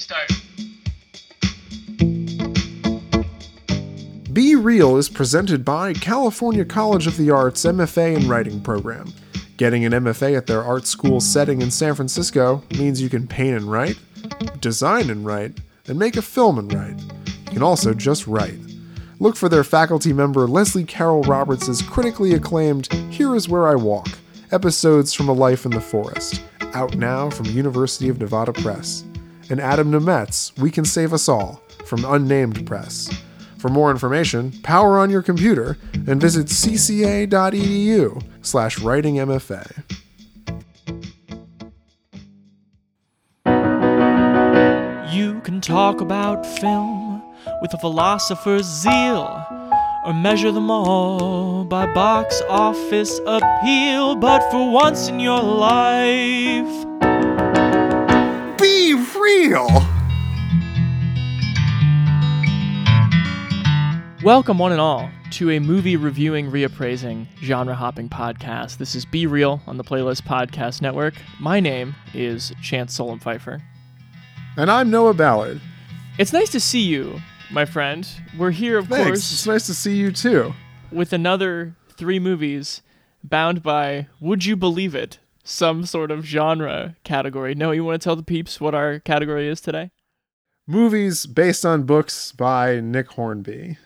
Restart. Be Reel is presented by California College of the Arts MFA in Writing program. Getting an MFA at their art school setting in San Francisco means you can paint and write, design and write, and make a film and write. You can also just write. Look for their faculty member Leslie Carroll Roberts' critically acclaimed Here Is Where I Walk Episodes from a Life in the Forest, out now from University of Nevada Press. And Adam Nemett, We Can Save Us All, from Unnamed Press. For more information, power on your computer and visit cca.edu slash writingmfa. You can talk about film with a philosopher's zeal, or measure them all by box office appeal. But for once in your life, real! Welcome, one and all, to a movie reviewing, reappraising, genre hopping podcast. This is Be Reel on the Playlist Podcast Network. My name is Chance Solem-Pfeifer. And I'm Noah Ballard. It's nice to see you, my friend. We're here, of Thanks. course, It's nice to see you too. with another three movies bound by, would you believe it, some sort of genre category. No, you want to tell the peeps what our category is today? Movies based on books by Nick Hornby.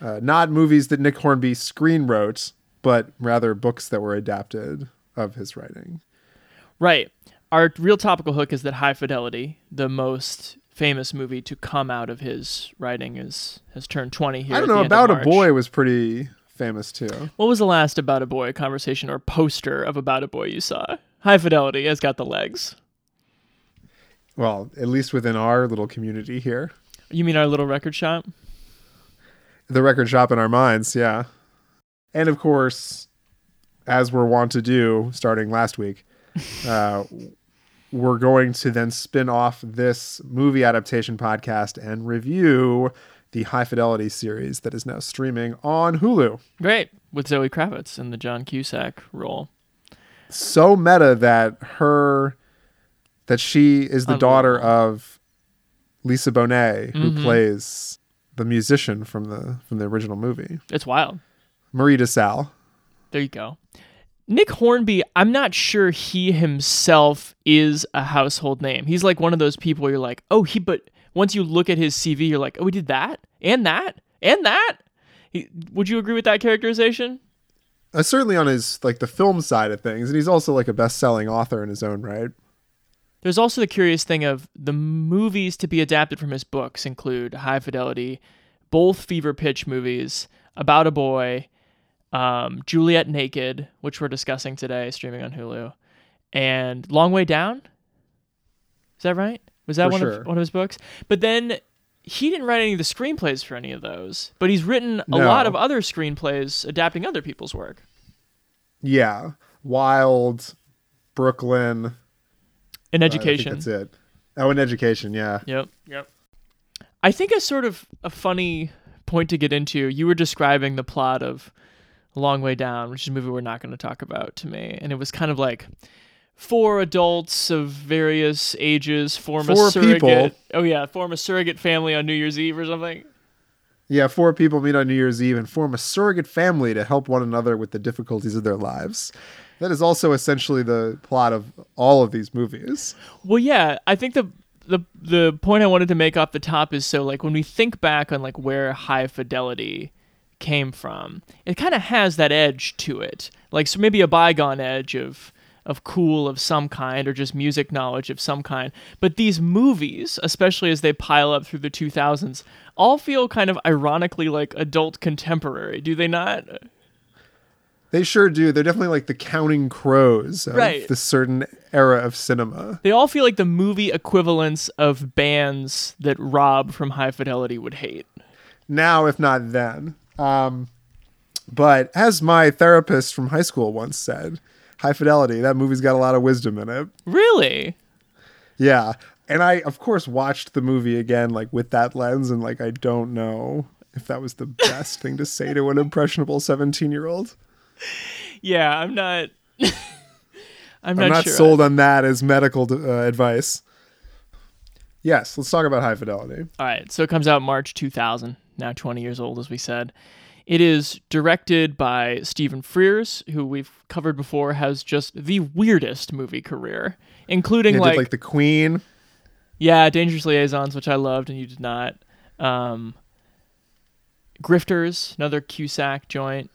Uh, not movies that Nick Hornby screen wrote, but rather books that were adapted of his writing. Right. Our real topical hook is that High Fidelity, the most famous movie to come out of his writing, is has turned 20 here. I don't know, About a Boy was pretty famous too. What was the last About a Boy conversation or poster of About a Boy you saw? High Fidelity has got the legs. Well, at least within our little community here. You mean our little record shop? the record shop in our minds, yeah. And of course, as we're wont to do starting last week, uh, we're going to then spin off this movie adaptation podcast and review the High Fidelity series that is now streaming on Hulu. Great. With Zoe Kravitz in the John Cusack role. So meta that her that she is the daughter of Lisa Bonet, who Mhm. plays the musician from the from the original movie. It's wild. Marie DeSalle. There you go. Nick Hornby, I'm not sure he himself is a household name. He's like one of those people you're like, oh, he, but once you look at his CV, you're like, oh, he did that and that and that. He, would you agree with that characterization? Uh, certainly on his like the film side of things and he's also like a best-selling author in his own right There's also the curious thing of the movies to be adapted from his books include High Fidelity, both Fever Pitch movies, About a Boy, um, Juliet Naked, which we're discussing today, streaming on Hulu, and Long Way Down. Is that right? Was that For one sure. of one of his books? But then he didn't write any of the screenplays for any of those. But he's written a No. lot of other screenplays adapting other people's work. yeah wild brooklyn In uh, education. that's it oh in education yeah Yep. Yep. I think a sort of a funny point to get into. You were describing the plot of Long Way Down, which is a movie we're not going to talk about to me, and it was kind of like four adults of various ages form a surrogate. people. Oh yeah, form a surrogate family on New Year's Eve or something. yeah four people meet on new year's eve and form a surrogate family to help one another with the difficulties of their lives that is also essentially the plot of all of these movies Well, yeah, I think the the the point I wanted to make off the top is so like when we think back on like where high fidelity came from, it kind of has that edge to it. Like so maybe a bygone edge of of cool of some kind or just music knowledge of some kind. But these movies, especially as they pile up through the 2000s, all feel kind of ironically like adult contemporary, do they not? they sure do they're definitely like the counting crows of Right. this certain era of cinema They all feel like the movie equivalents of bands that Rob from High Fidelity would hate. now if not then um but as my therapist from high school once said high fidelity that movie's got a lot of wisdom in it Really? yeah and i of course watched the movie again like with that lens and like i don't know if that was the best thing to say to an impressionable 17 year old Yeah, I'm not. I'm not, i'm not sure. sold on that as medical uh, advice Yes, let's talk about High Fidelity. All right, so it comes out March 2000, now 20 years old, as we said. It is directed by Stephen Frears, who we've covered before, has just the weirdest movie career, including They like, did like the Queen. yeah, Dangerous Liaisons, which I loved and you did not. Um, Grifters, another Cusack joint.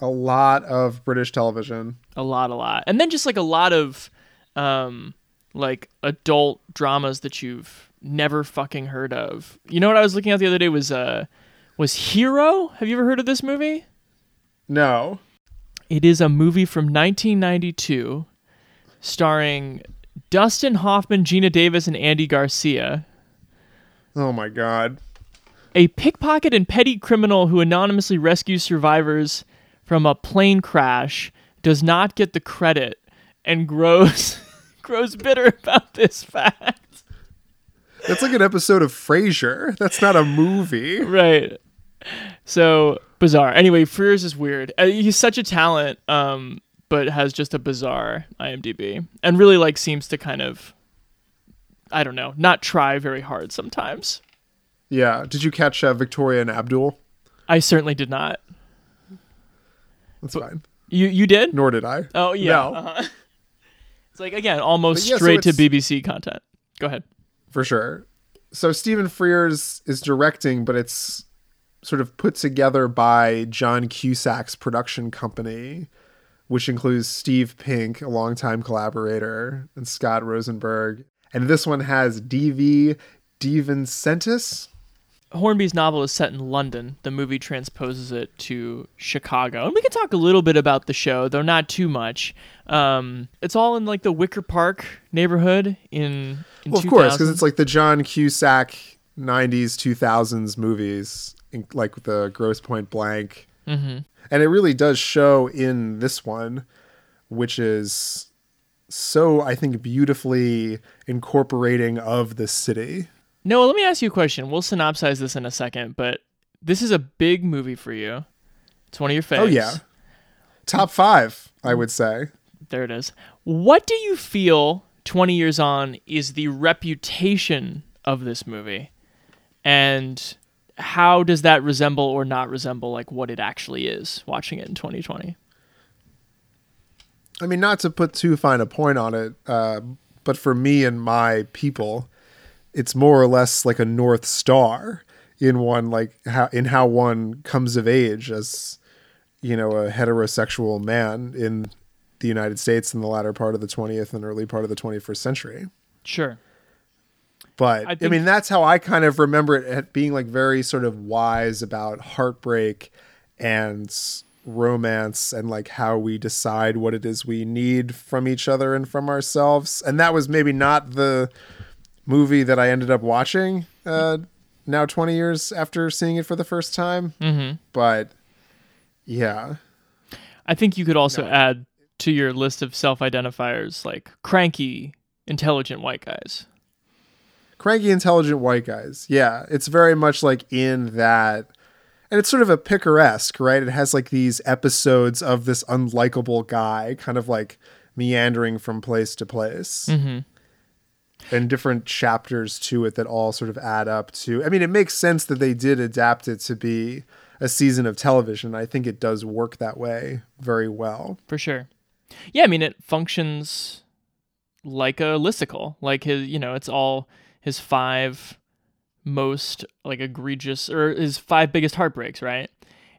A lot of British television. a lot a lot and then just like a lot of um like adult dramas that you've never fucking heard of you know what i was looking at the other day was uh was hero have you ever heard of this movie No. it is a movie from 1992 starring dustin hoffman geena davis and andy garcia Oh my god. a pickpocket and petty criminal who anonymously rescues survivors from a plane crash does not get the credit and grows grows bitter about this fact. That's like an episode of Frasier. That's not a movie. Right. So bizarre. Anyway, Frears is weird. Uh, he's such a talent, um, but has just a bizarre IMDb, and really like seems to kind of, I don't know, not try very hard sometimes. Yeah. Did you catch uh, Victoria and Abdul? I certainly did not. That's fine. You you did? Nor did I. Oh yeah. No. Uh-huh. It's like again, almost But yeah, so straight to BBC content. Go ahead. for sure. So Stephen Frears is directing, but it's sort of put together by John Cusack's production company, which includes Steve Pink, a longtime collaborator, and Scott Rosenberg. And this one has DV DeVincentis. Hornby's novel is set in London. The movie transposes it to Chicago. And we can talk a little bit about the show, though not too much. Um, it's all in like the Wicker Park neighborhood in, in Well, of course, because it's like the John Cusack '90s, 2000s movies, like the Grosse Pointe Blank, Mm-hmm. and it really does show in this one, which is so I think beautifully incorporating of the city. No, let me ask you a question. We'll synopsize this in a second, but this is a big movie for you. It's one of your faves. Oh yeah, top five, I would say. There it is. What do you feel 20 years on is the reputation of this movie? And how does that resemble or not resemble like what it actually is watching it in 2020? I mean, not to put too fine a point on it, uh, but for me and my people, it's more or less like a north star in one like how in how one comes of age as you know a heterosexual man in the United States in the latter part of the 20th and early part of the 21st century. Sure. But I I, mean, that's how I kind of remember it being like very sort of wise about heartbreak and romance and like how we decide what it is we need from each other and from ourselves. And that was maybe not the movie that I ended up watching uh, now 20 years after seeing it for the first time. Mhm. But yeah. I think you could also No. add to your list of self-identifiers like cranky, intelligent white guys. Cranky intelligent white guys yeah it's very much like in that and it's sort of a picaresque right it has like these episodes of this unlikable guy kind of like meandering from place to place Mhm. and different chapters to it that all sort of add up to i mean it makes sense that they did adapt it to be a season of television i think it does work that way very well For sure. Yeah, I mean it functions like a listicle. Like his you know, it's all his five most like egregious or his five biggest heartbreaks, right?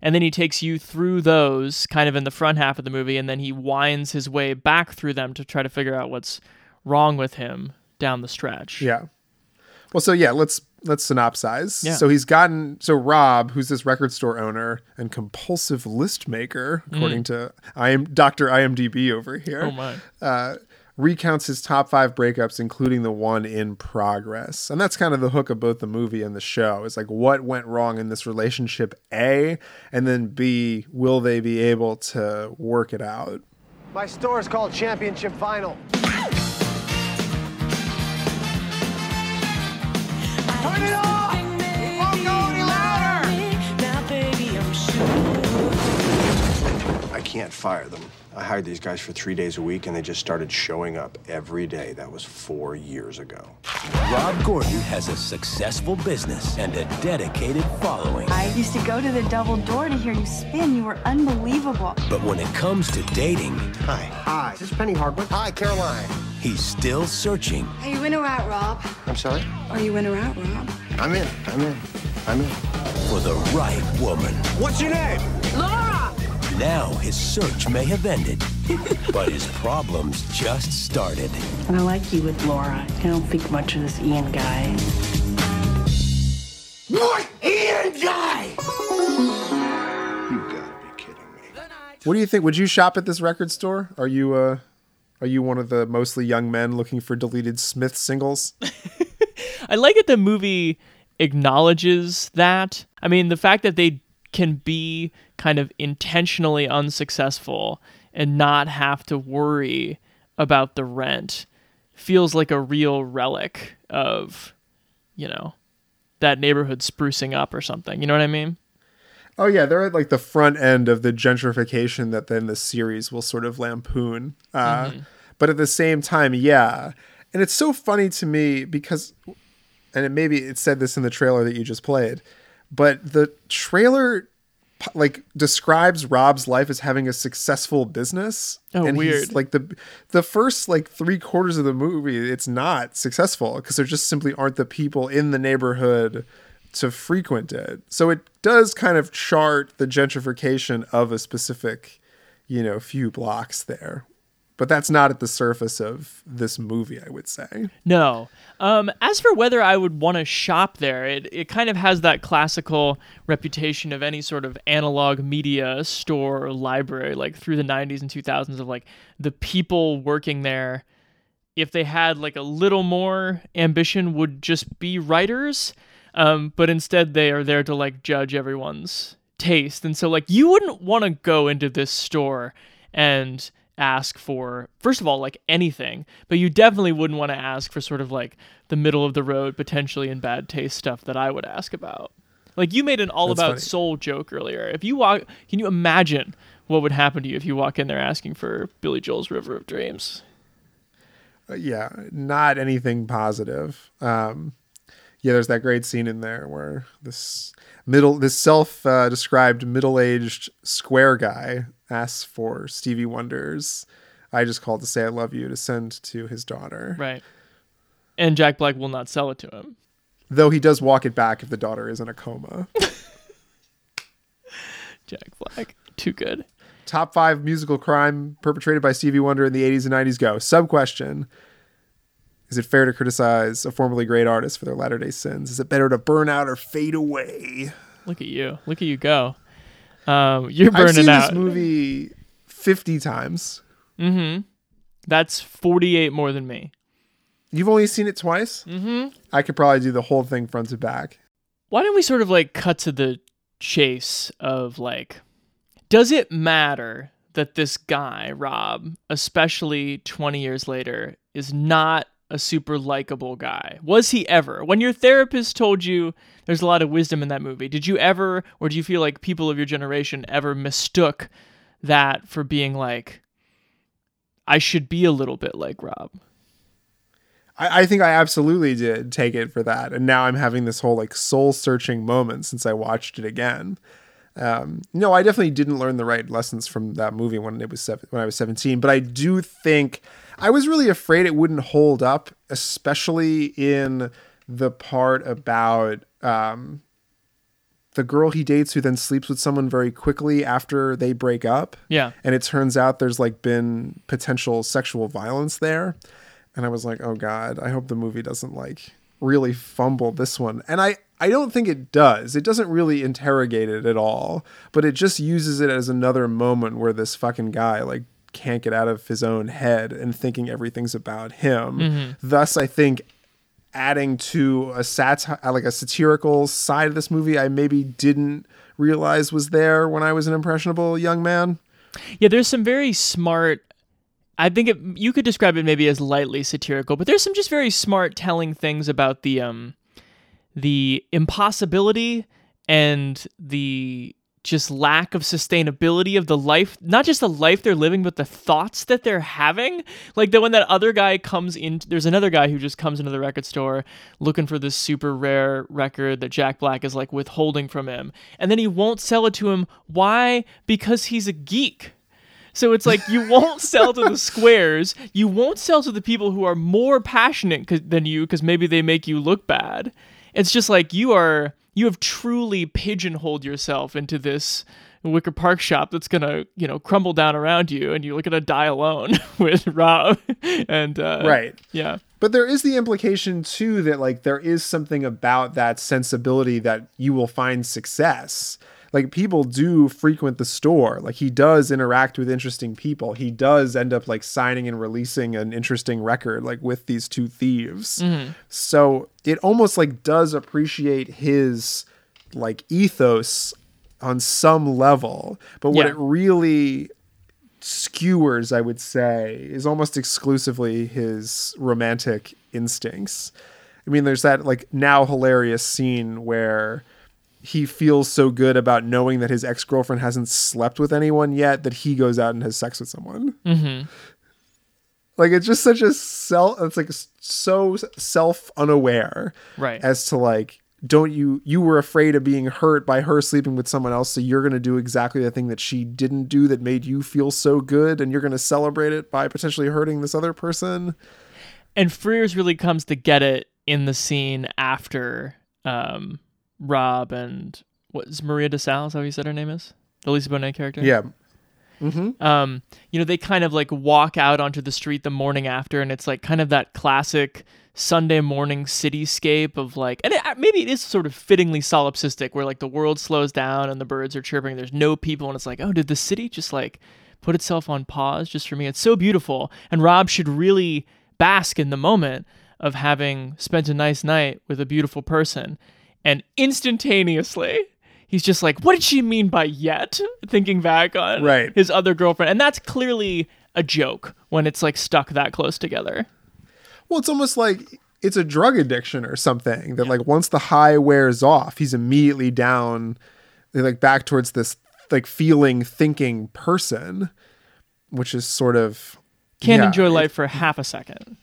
And then he takes you through those kind of in the front half of the movie and then he winds his way back through them to try to figure out what's wrong with him down the stretch. Yeah. Well, so yeah, let's let's synopsize. Yeah. So he's gotten so Rob, who's this record store owner and compulsive list maker, according to I am Dr. IMDb over here, Oh my. uh, recounts his top five breakups, including the one in progress. And that's kind of the hook of both the movie and the show. It's like what went wrong in this relationship, A, and then B, will they be able to work it out? My store is called Championship Vinyl. Turn it off! Won't go any louder! Now, baby, I'm sure. I can't fire them. I hired these guys for three days a week, and they just started showing up every day. That was four years ago. Rob Gordon has a successful business and a dedicated following. I used to go to the double door to hear you spin. You were unbelievable. But when it comes to dating, Hi. Hi. This is this Penny Hardwick? Hi, Caroline. he's still searching. Are you in or out, Rob? I'm sorry? Are you in or out, Rob? I'm in. I'm in. I'm in. for the right woman. What's your name? Laura! Now his search may have ended, but his problems just started. And I like you with Laura. I don't think much of this Ian guy. What? Ian Guy! You gotta be kidding me. What do you think? Would you shop at this record store? Are you uh are you one of the mostly young men looking for deleted Smith singles? I like it the movie acknowledges that. I mean, the fact that they can be kind of intentionally unsuccessful and not have to worry about the rent feels like a real relic of, you know, that neighborhood sprucing up or something. You know what I mean? Oh yeah, they're at like the front end of the gentrification that then the series will sort of lampoon. Uh, But at the same time, yeah, and it's so funny to me because, and it maybe it said this in the trailer that you just played, but the trailer like describes Rob's life as having a successful business. Oh, and he's, weird. like the the first like three quarters of the movie, it's not successful because there just simply aren't the people in the neighborhood to frequent it. So it does kind of chart the gentrification of a specific, you know, few blocks there. But that's not at the surface of this movie, I would say. No. Um, as for whether I would want to shop there, it, it kind of has that classical reputation of any sort of analog media store or library, like through the 90s and 2000s, of like the people working there, if they had like a little more ambition, would just be writers. Um, but instead, they are there to like judge everyone's taste. And so, like, you wouldn't want to go into this store and ask for first of all like anything but you definitely wouldn't want to ask for sort of like the middle of the road potentially in bad taste stuff that i would ask about like you made an all That's about funny. soul joke earlier if you walk can you imagine what would happen to you if you walk in there asking for billy joel's river of dreams Uh, yeah, not anything positive. Um, yeah, there's that great scene in there where this middle, this self-described middle-aged square guy asks for Stevie Wonder's "I Just Called to Say I Love You" to send to his daughter. right and jack black will not sell it to him Though he does walk it back if the daughter is in a coma. jack black too good Top five musical crime perpetrated by Stevie Wonder in the 80s and 90s go. Sub question Is it fair to criticize a formerly great artist for their latter day sins? Is it better to burn out or fade away? look at you look at you go um, you're burning I've seen out this movie 50 times. that's 48 more than me You've only seen it twice? Mm-hmm. I could probably do the whole thing front to back. why don't we sort of like cut to the chase of like does it matter that this guy rob especially 20 years later is not a super likable guy was he ever when your therapist told you there's a lot of wisdom in that movie did you ever or do you feel like people of your generation ever mistook that for being like i should be a little bit like rob I, I think I absolutely did take it for that. And now I'm having this whole like soul searching moment since I watched it again. Um, no, I definitely didn't learn the right lessons from that movie when it was seven, when I was 17, but I do think I was really afraid it wouldn't hold up, especially in the part about um, the girl he dates who then sleeps with someone very quickly after they break up. Yeah. And it turns out there's like been potential sexual violence there. And I was like, oh God, I hope the movie doesn't like really fumble this one. And I, I don't think it does. It doesn't really interrogate it at all, but it just uses it as another moment where this fucking guy like can't get out of his own head and thinking everything's about him. Thus, I think adding to a satire, like a satirical side of this movie, I maybe didn't realize was there when I was an impressionable young man. Yeah, there's some very smart. I think it, you could describe it maybe as lightly satirical, but there's some just very smart telling things about the um, the impossibility and the just lack of sustainability of the life not just the life they're living but the thoughts that they're having. Like that when that other guy comes in there's another guy who just comes into the record store looking for this super rare record that jack black is like withholding from him. And then he won't sell it to him. Why? Because he's a geek. So it's like you won't sell to the squares. You won't sell to the people who are more passionate than you because maybe they make you look bad. It's just like you are you have truly pigeonholed yourself into this Wicker Park shop that's gonna, you know, crumble down around you, and you're gonna die alone with Rob. And uh, Right. yeah, But there is the implication too that like there is something about that sensibility that you will find success. Like people do frequent the store. Like he does interact with interesting people. He does end up like signing and releasing an interesting record like with these two thieves. Mm-hmm. So it almost like does appreciate his like ethos on some level. But what Yeah. it really skewers, I would say, is almost exclusively his romantic instincts. I mean, there's that like now hilarious scene where he feels so good about knowing that his ex girlfriend hasn't slept with anyone yet that he goes out and has sex with someone. Mm-hmm. Like it's just such a self. It's like so self unaware, Right. As to like, don't you? You were afraid of being hurt by her sleeping with someone else, so you're gonna do exactly the thing that she didn't do that made you feel so good, and you're gonna celebrate it by potentially hurting this other person. and Frears really comes to get it in the scene after um, Rob and what is Maria DeSalle? Is that what you said her name is? The Lisa Bonet character. Yeah, um, you know, they kind of like walk out onto the street the morning after, and it's like kind of that classic Sunday morning cityscape of like, and it, maybe it is sort of fittingly solipsistic, where like the world slows down and the birds are chirping, there's no people, and it's like, oh, did the city just like put itself on pause just for me? It's so beautiful, and Rob should really bask in the moment of having spent a nice night with a beautiful person, and instantaneously. He's just like, what did she mean by yet? Thinking back on Right. his other girlfriend. And that's clearly a joke when it's like stuck that close together. Well, it's almost like it's a drug addiction or something that like once the high wears off, he's immediately down like back towards this like feeling thinking person, which is sort of Can't yeah, enjoy life for half a second.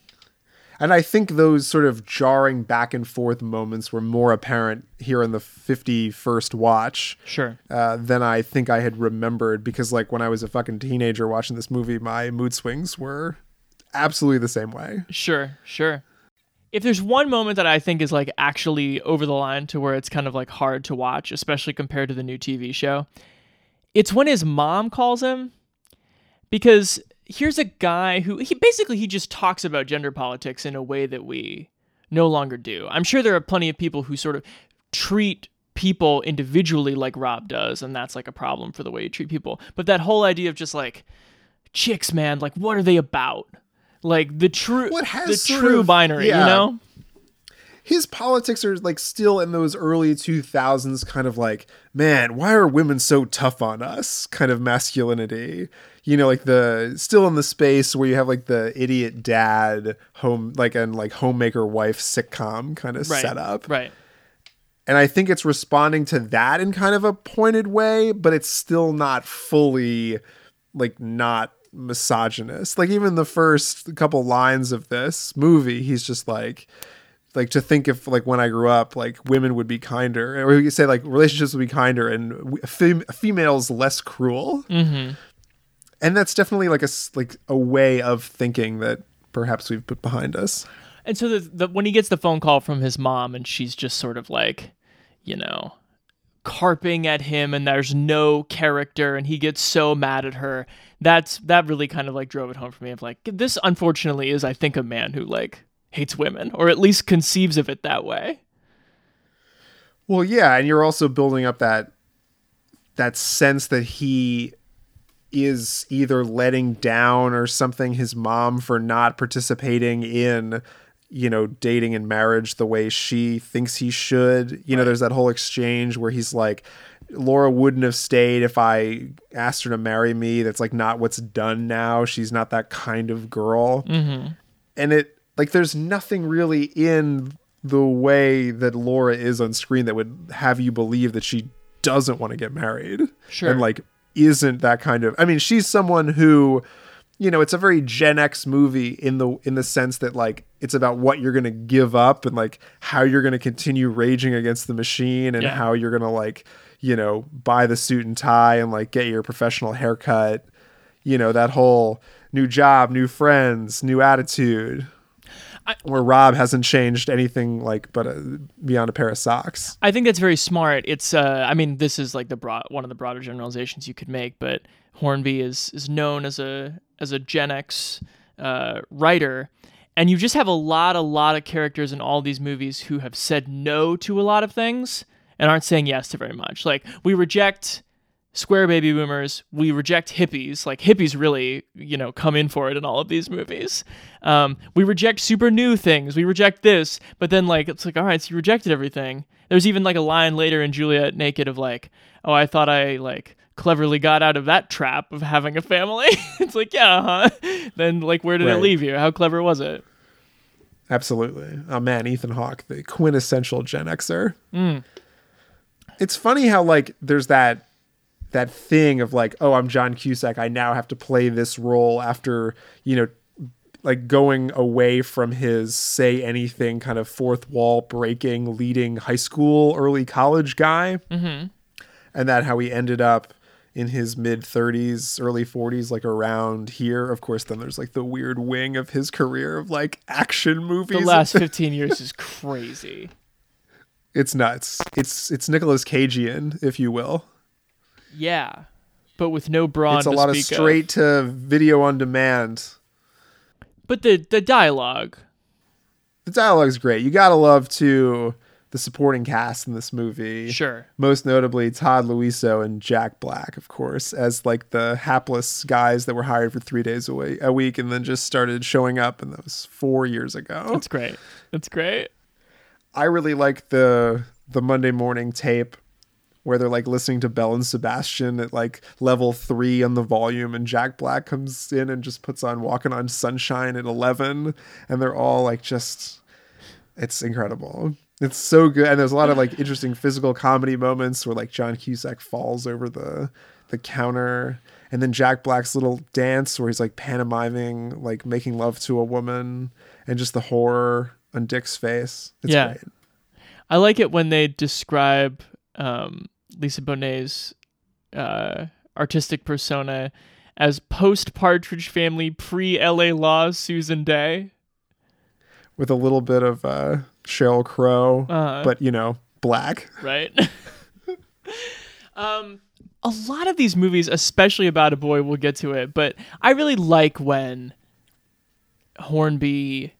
And I think those sort of jarring back and forth moments were more apparent here in the 51st watch Sure. uh, than I think I had remembered because like when I was a fucking teenager watching this movie, my mood swings were absolutely the same way. Sure, sure. If there's one moment that I think is like actually over the line to where it's kind of like hard to watch, especially compared to the new TV show, it's when his mom calls him because here's a guy who he basically he just talks about gender politics in a way that we no longer do. I'm sure there are plenty of people who sort of treat people individually like Rob does and that's like a problem for the way you treat people. But that whole idea of just like chicks man, like what are they about? Like the true What has the true of- binary, yeah. you know? his politics are like still in those early 2000s kind of like man why are women so tough on us kind of masculinity you know like the still in the space where you have like the idiot dad home like and like homemaker wife sitcom kind of Right. setup Right. and i think it's responding to that in kind of a pointed way but it's still not fully like not misogynist like even the first couple lines of this movie he's just like like to think if like when I grew up, like women would be kinder, or we could say like relationships would be kinder, and fem- females less cruel. Mm-hmm. And that's definitely like a like a way of thinking that perhaps we've put behind us. And so the, the when he gets the phone call from his mom and she's just sort of like, you know, carping at him and there's no character and he gets so mad at her. That's that really kind of like drove it home for me of like this unfortunately is I think a man who like hates women or at least conceives of it that way. Well, yeah, and you're also building up that that sense that he is either letting down or something his mom for not participating in you know dating and marriage the way she thinks he should you know there's that whole exchange where he's like Laura wouldn't have stayed if I asked her to marry me that's like not what's done now she's not that kind of girl Mm-hmm. and it like there's nothing really in the way that Laura is on screen that would have you believe that she doesn't want to get married. Sure. And like isn't that kind of I mean, she's someone who you know, it's a very Gen X movie in the in the sense that like it's about what you're gonna give up and like how you're gonna continue raging against the machine and Yeah. how you're gonna like, you know, buy the suit and tie and like get your professional haircut. You know, that whole new job, new friends, new attitude. Where Rob hasn't changed anything like but a, beyond a pair of socks. I think that's very smart. It's uh I mean this is like the broad one of the broader generalizations you could make, but Hornby is is known as a as a Gen X uh, writer, and you just have a lot a lot of characters in all these movies who have said no to a lot of things and aren't saying yes to very much. Like we reject square baby boomers, we reject hippies. Like hippies really, you know, come in for it in all of these movies. Um, we reject super new things. We reject this, but then like it's like, all right, so you rejected everything. There's even like a line later in Juliet Naked of like, oh, I thought I like cleverly got out of that trap of having a family. it's like, yeah, huh? Then like, where did it leave you? How clever was it? Absolutely. Oh man, Ethan Hawke, the quintessential Gen Xer. Mm. It's funny how like there's that that thing of like, oh, I'm John Cusack. I now have to play this role after, you know, like going away from his say anything kind of fourth wall breaking, leading high school, early college guy. Mm-hmm. And that how he ended up in his mid 30s, early 40s, like around here. Of course, then there's like the weird wing of his career of like action movies. The last 15 years is crazy. It's nuts. It's it's Nicolas Cagean, if you will. Yeah, but with no brawn. it's a lot of straight to video on demand. But the the dialogue. The dialogue's great. You gotta love to the supporting cast in this movie. Sure. Most notably Todd Louiso and Jack Black, of course, as like the hapless guys that were hired for three days a week, a week and then just started showing up, and that was four years ago. That's great. That's great. I really like the the Monday morning tape where they're like listening to Belle and Sebastian at like level three on the volume, and Jack Black comes in and just puts on Walking on Sunshine at eleven, and they're all like just it's incredible. It's so good, and there's a lot of like interesting physical comedy moments where like John Cusack falls over the the counter, and then Jack Black's little dance where he's like pantomiming, like making love to a woman, and just the horror on Dick's face. It's Yeah. great. I like it when they describe um, Lisa Bonet's uh, artistic persona as post Partridge Family, pre LA Law Susan Dey. with a little bit of uh, Sheryl Crow, Uh-huh. but you know, black. right? um, a lot of these movies, especially about a boy, we'll get to it, but I really like when Hornby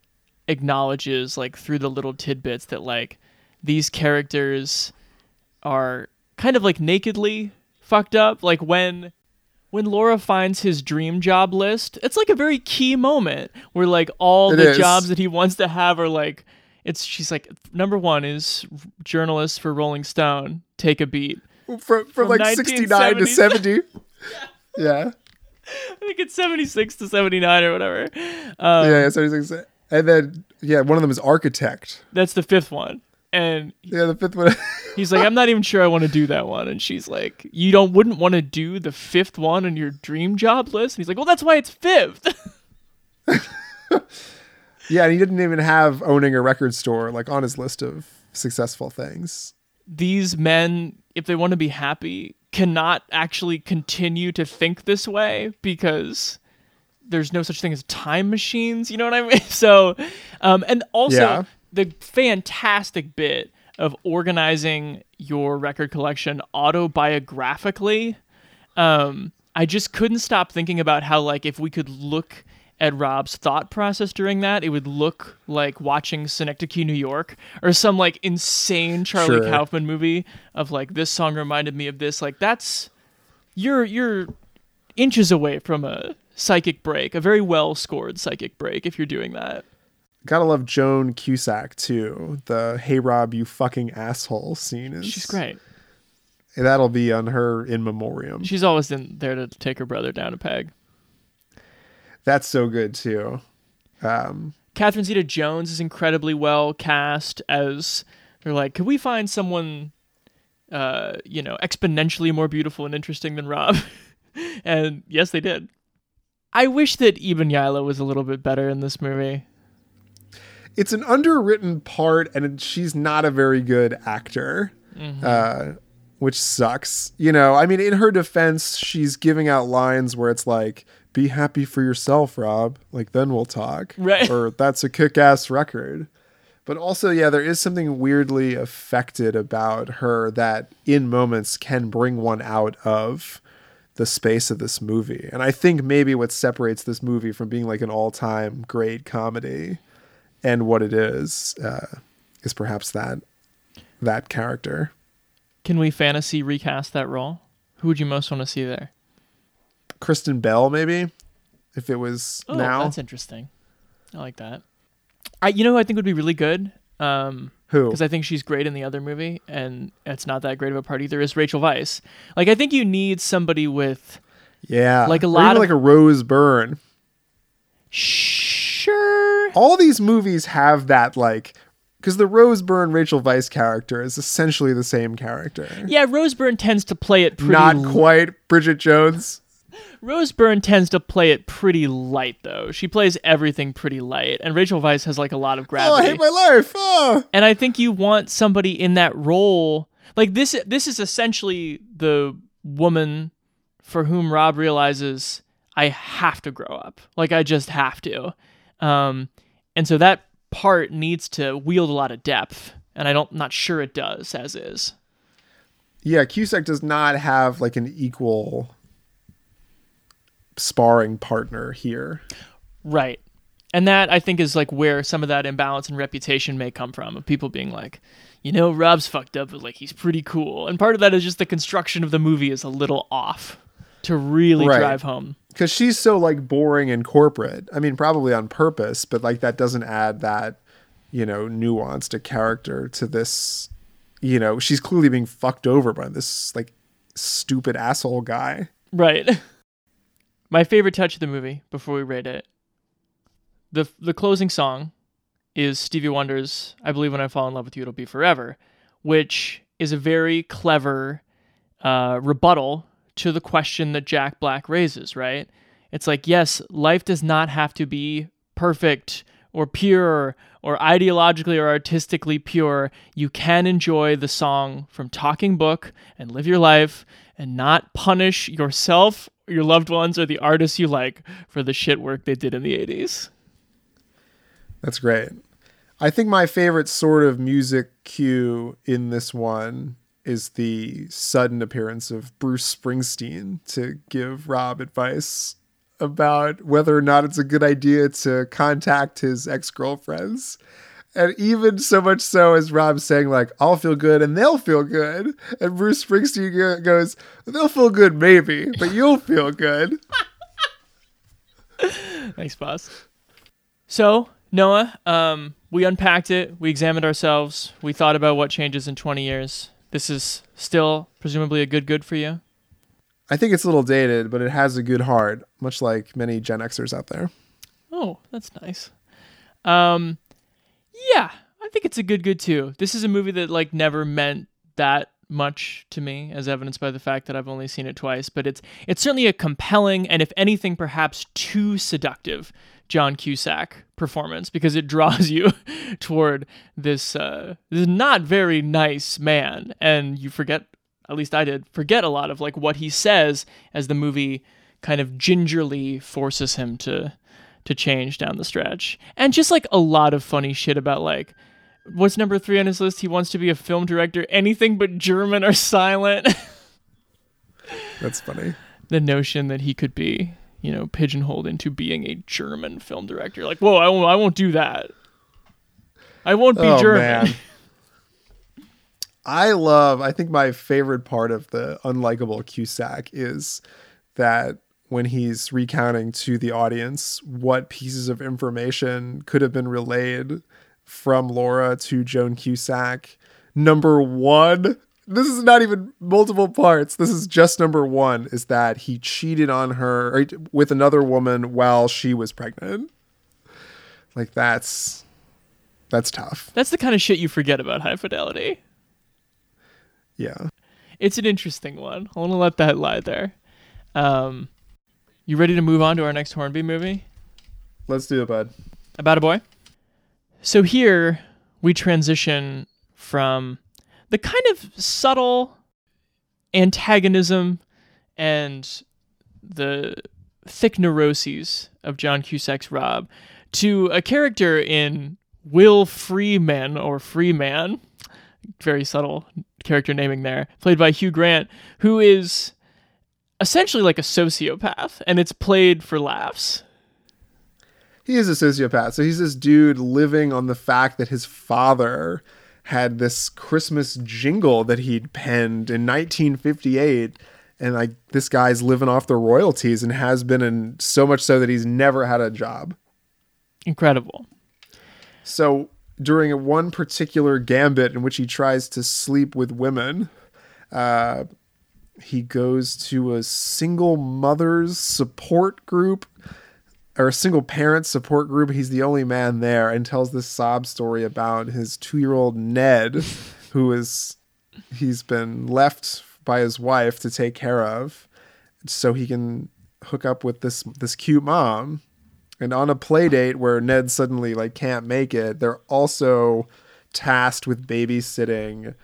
acknowledges, like through the little tidbits, that like these characters are kind of like nakedly fucked up. Like when when Laura finds his dream job list, it's like a very key moment where like all It the is. jobs that he wants to have are like it's she's like number one is journalist for Rolling Stone. Take a beat. From, from, From like 69 to 70. yeah. I think it's seventy six to seventy nine or whatever. Um, yeah, yeah, 76. And then, yeah, one of them is architect. That's the fifth one, and Yeah, the fifth one. he's like, I'm not even sure I want to do that one, and she's like, You don't wouldn't want to do the fifth one on your dream job list, and he's like, Well, that's why it's fifth. yeah, and he didn't even have owning a record store like on his list of successful things. these men, if they want to be happy, cannot actually continue to think this way because there's no such thing as time machines. You know what I mean? So, um, and also Yeah. The fantastic bit of organizing your record collection autobiographically. Um, I just couldn't stop thinking about how, like, if we could look at Rob's thought process during that, it would look like watching Synecdoche, New York, or some like insane Charlie Sure. Kaufman movie of like this song reminded me of this. Like that's you're you're inches away from a psychic break, a very well scored psychic break if you're doing that. Gotta love Joan Cusack too. The "Hey Rob, you fucking asshole" scene is She's great. That'll be on her in memoriam. She's always in there to take her brother down a peg. That's so good too. Um, Catherine Zeta Jones is incredibly well cast as they're like, could we find someone uh, you know, exponentially more beautiful and interesting than Rob. and yes, they did. I wish that Iben Hjejle was a little bit better in this movie. It's an underwritten part, and she's not a very good actor, uh, which sucks. You know, I mean, in her defense, she's giving out lines where it's like, "Be happy for yourself, Rob. Like then we'll talk." Right. Or that's a kick-ass record. But also, yeah, there is something weirdly affected about her that in moments can bring one out of the space of this movie. And I think maybe what separates this movie from being like an all-time great comedy and what it is uh, is perhaps that that character. Can we fantasy recast that role? Who would you most want to see there? Kristen Bell, maybe, if it was Oh, now. that's interesting. I like that. I, you know, who I think would be really good. Um, Who? Because I think she's great in the other movie, and it's not that great of a part either. Is Rachel Weisz? Like, I think you need somebody with yeah, like a lot of- like a Rose Byrne. sure. All these movies have that like because the Rose Byrne Rachel Weisz character is essentially the same character. Yeah, Rose Byrne tends to play it pretty. Not l- quite Bridget Jones. Rose Byrne tends to play it pretty light, though. She plays everything pretty light, and Rachel Weisz has like a lot of gravity. Oh, I hate my life. Oh. and I think you want somebody in that role. Like this this is essentially the woman for whom Rob realizes I have to grow up. Like I just have to. Um and so that part needs to wield a lot of depth, and I don't not sure it does as is. Yeah, Cusack does not have like an equal sparring partner here. Right. And that I think is like where some of that imbalance and reputation may come from of people being like, you know, Rob's fucked up, but like he's pretty cool. And part of that is just the construction of the movie is a little off to really Right. drive home. Because she's so like boring and corporate. I mean, probably on purpose, but like that doesn't add that you know nuance to character to this. You know, she's clearly being fucked over by this like stupid asshole guy. Right. My favorite touch of the movie before we rate it. The the closing song is Stevie Wonder's I believe when I fall in love with you it'll be forever, which is a very clever uh, rebuttal to the question that Jack Black raises, right? It's like, yes, life does not have to be perfect or pure or ideologically or artistically pure. You can enjoy the song from Talking Book and live your life and not punish yourself, your loved ones, or the artists you like for the shit work they did in the 80s. That's great. I think my favorite sort of music cue in this one is the sudden appearance of Bruce Springsteen to give Rob advice about whether or not it's a good idea to contact his ex girlfriends. And even so much so as Rob saying, like, I'll feel good and they'll feel good. And Bruce Springsteen go- goes, they'll feel good maybe, but you'll feel good. Thanks, boss. So, Noah, um, we unpacked it. We examined ourselves. We thought about what changes in 20 years. This is still presumably a good good for you. I think it's a little dated, but it has a good heart, much like many Gen Xers out there. Oh, that's nice. Um, yeah, I think it's a good good too. This is a movie that like never meant that much to me, as evidenced by the fact that I've only seen it twice. But it's it's certainly a compelling and, if anything, perhaps too seductive John Cusack performance because it draws you toward this uh, this not very nice man, and you forget. At least I did forget a lot of like what he says as the movie kind of gingerly forces him to to change down the stretch. And just like a lot of funny shit about like what's number 3 on his list? He wants to be a film director, anything but German or silent. That's funny. the notion that he could be, you know, pigeonholed into being a German film director. Like, whoa, I won't, I won't do that. I won't be Oh, German. man. I love, I think my favorite part of the unlikable Cusack is that when he's recounting to the audience what pieces of information could have been relayed from Laura to Joan Cusack. Number one, this is not even multiple parts. This is just number one is that he cheated on her with another woman while she was pregnant. Like that's that's tough. That's the kind of shit you forget about high fidelity. Yeah. It's an interesting one. I want to let that lie there. Um, you ready to move on to our next Hornby movie? Let's do it, bud. About a boy. So here we transition from the kind of subtle antagonism and the thick neuroses of John Cusack's Rob to a character in Will Freeman or Freeman, very subtle character naming there, played by Hugh Grant, who is essentially like a sociopath, and it's played for laughs. He is a sociopath. So he's this dude living on the fact that his father had this Christmas jingle that he'd penned in 1958 and like this guy's living off the royalties and has been in so much so that he's never had a job. Incredible. So during one particular gambit in which he tries to sleep with women, uh, he goes to a single mother's support group or a single parent support group. He's the only man there and tells this sob story about his two year old Ned, who is he's been left by his wife to take care of so he can hook up with this this cute mom. And on a play date where Ned suddenly like can't make it, they're also tasked with babysitting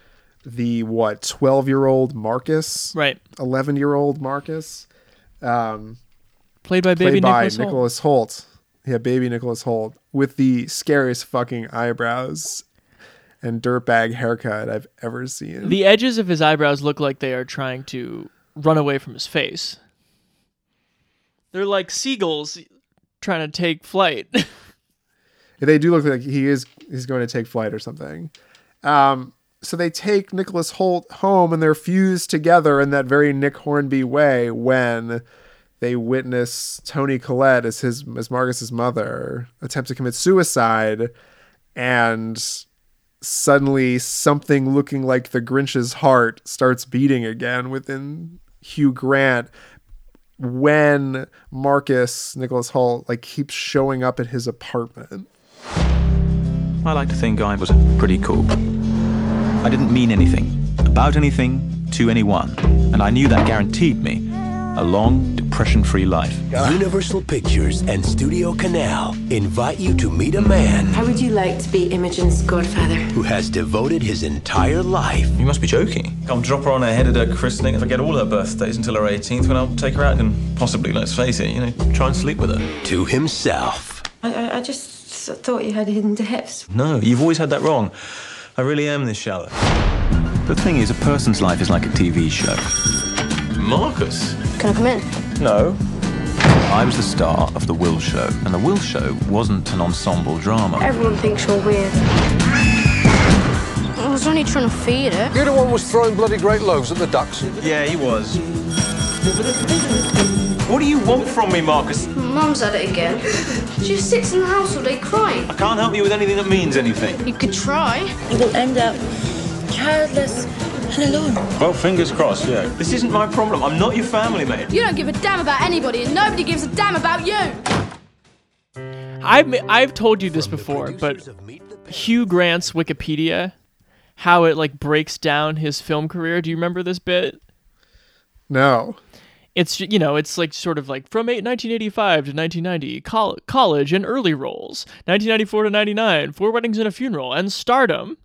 the what 12 year old Marcus, Right. 11 year old Marcus, um, Played by baby played by Nicholas Nicholas Hoult. Yeah, baby Nicholas Hoult with the scariest fucking eyebrows and dirtbag haircut I've ever seen. The edges of his eyebrows look like they are trying to run away from his face. They're like seagulls trying to take flight. they do look like he is he's going to take flight or something. Um, so they take Nicholas Hoult home and they're fused together in that very Nick Hornby way when they witness Toni Collette as his as Marcus's mother attempt to commit suicide and suddenly something looking like the Grinch's heart starts beating again within Hugh Grant when Marcus Nicholas Hoult like keeps showing up at his apartment. I like to think I was pretty cool. I didn't mean anything, about anything, to anyone, and I knew that guaranteed me a long, depression free life. Universal Pictures and Studio Canal invite you to meet a man How would you like to be Imogen's godfather? who has devoted his entire life You must be joking. I'll drop her on her head at her christening and forget all her birthdays until her 18th when I'll take her out and possibly, let's face it, you know, try and sleep with her. to himself. I, I, I just thought you had hidden depths. No, you've always had that wrong. I really am this shallow. The thing is, a person's life is like a TV show. Marcus? Can I come in? No. I was the star of The Will Show, and The Will Show wasn't an ensemble drama. Everyone thinks you're weird. I was only trying to feed it. You're the one was throwing bloody great loaves at the ducks. Yeah, he was. What do you want from me, Marcus? Mum's at it again. She just sits in the house all day crying. I can't help you with anything that means anything. You could try. You will end up childless and alone. Well, fingers crossed, yeah. This isn't my problem. I'm not your family, mate. You don't give a damn about anybody, and nobody gives a damn about you. I've I've told you this before, but Hugh Grant's Wikipedia, how it like breaks down his film career. Do you remember this bit? No. It's you know it's like sort of like from 1985 to 1990 col- college and early roles 1994 to 99 four weddings and a funeral and stardom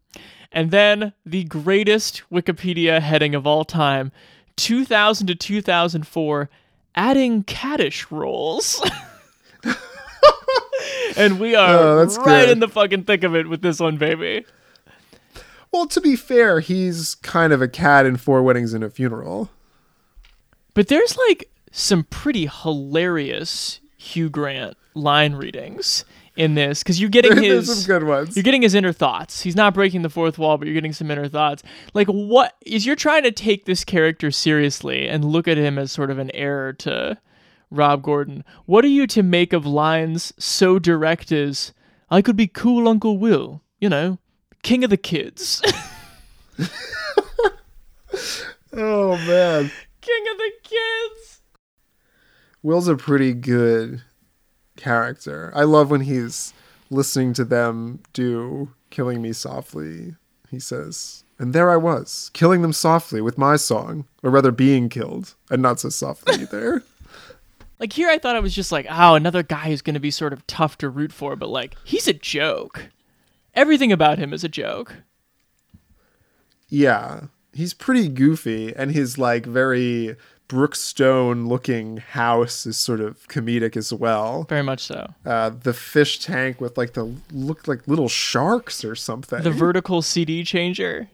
and then the greatest Wikipedia heading of all time 2000 to 2004 adding caddish roles and we oh, are Oh, right good. in the fucking thick of it with this one baby Well, to be fair, he's kind of a cat in four weddings and a funeral. But there's like some pretty hilarious Hugh Grant line readings in this because you're getting his some good ones. You're getting his inner thoughts. He's not breaking the fourth wall, but you're getting some inner thoughts. Like what is you're trying to take this character seriously and look at him as sort of an heir to Rob Gordon. What are you to make of lines so direct as I could be cool Uncle Will, you know, king of the kids. Oh man, king of the kids. Will's a pretty good character. I love when he's listening to them do "Killing Me Softly." He says, And there I was, killing them softly with my song, or rather being killed, and not so softly either. Like here, I thought it was just like, oh, another guy who's going to be sort of tough to root for, but like he's a joke. Everything about him is a joke. Yeah, he's pretty goofy, and his like very Brookstone looking house is sort of comedic as well. Very much so. Uh, the fish tank with like the look like little sharks or something. The vertical CD changer.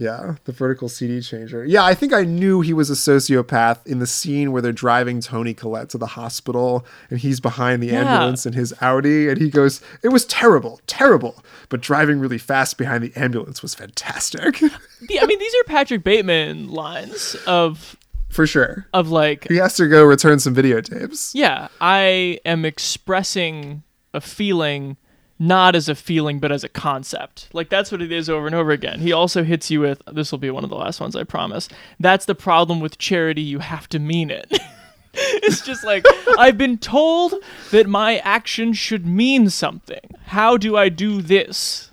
Yeah, the vertical CD changer. Yeah, I think I knew he was a sociopath in the scene where they're driving Toni Collette to the hospital and he's behind the Yeah. ambulance in his Audi and he goes, It was terrible, terrible. But driving really fast behind the ambulance was fantastic. I mean, these are Patrick Bateman lines of For sure. of like, He has to go return some videotapes. yeah, I am expressing a feeling not as a feeling but as a concept. Like that's what it is over and over again. He also hits you with this will be one of the last ones I promise. That's the problem with charity, you have to mean it. it's just like I've been told that my action should mean something. How do I do this?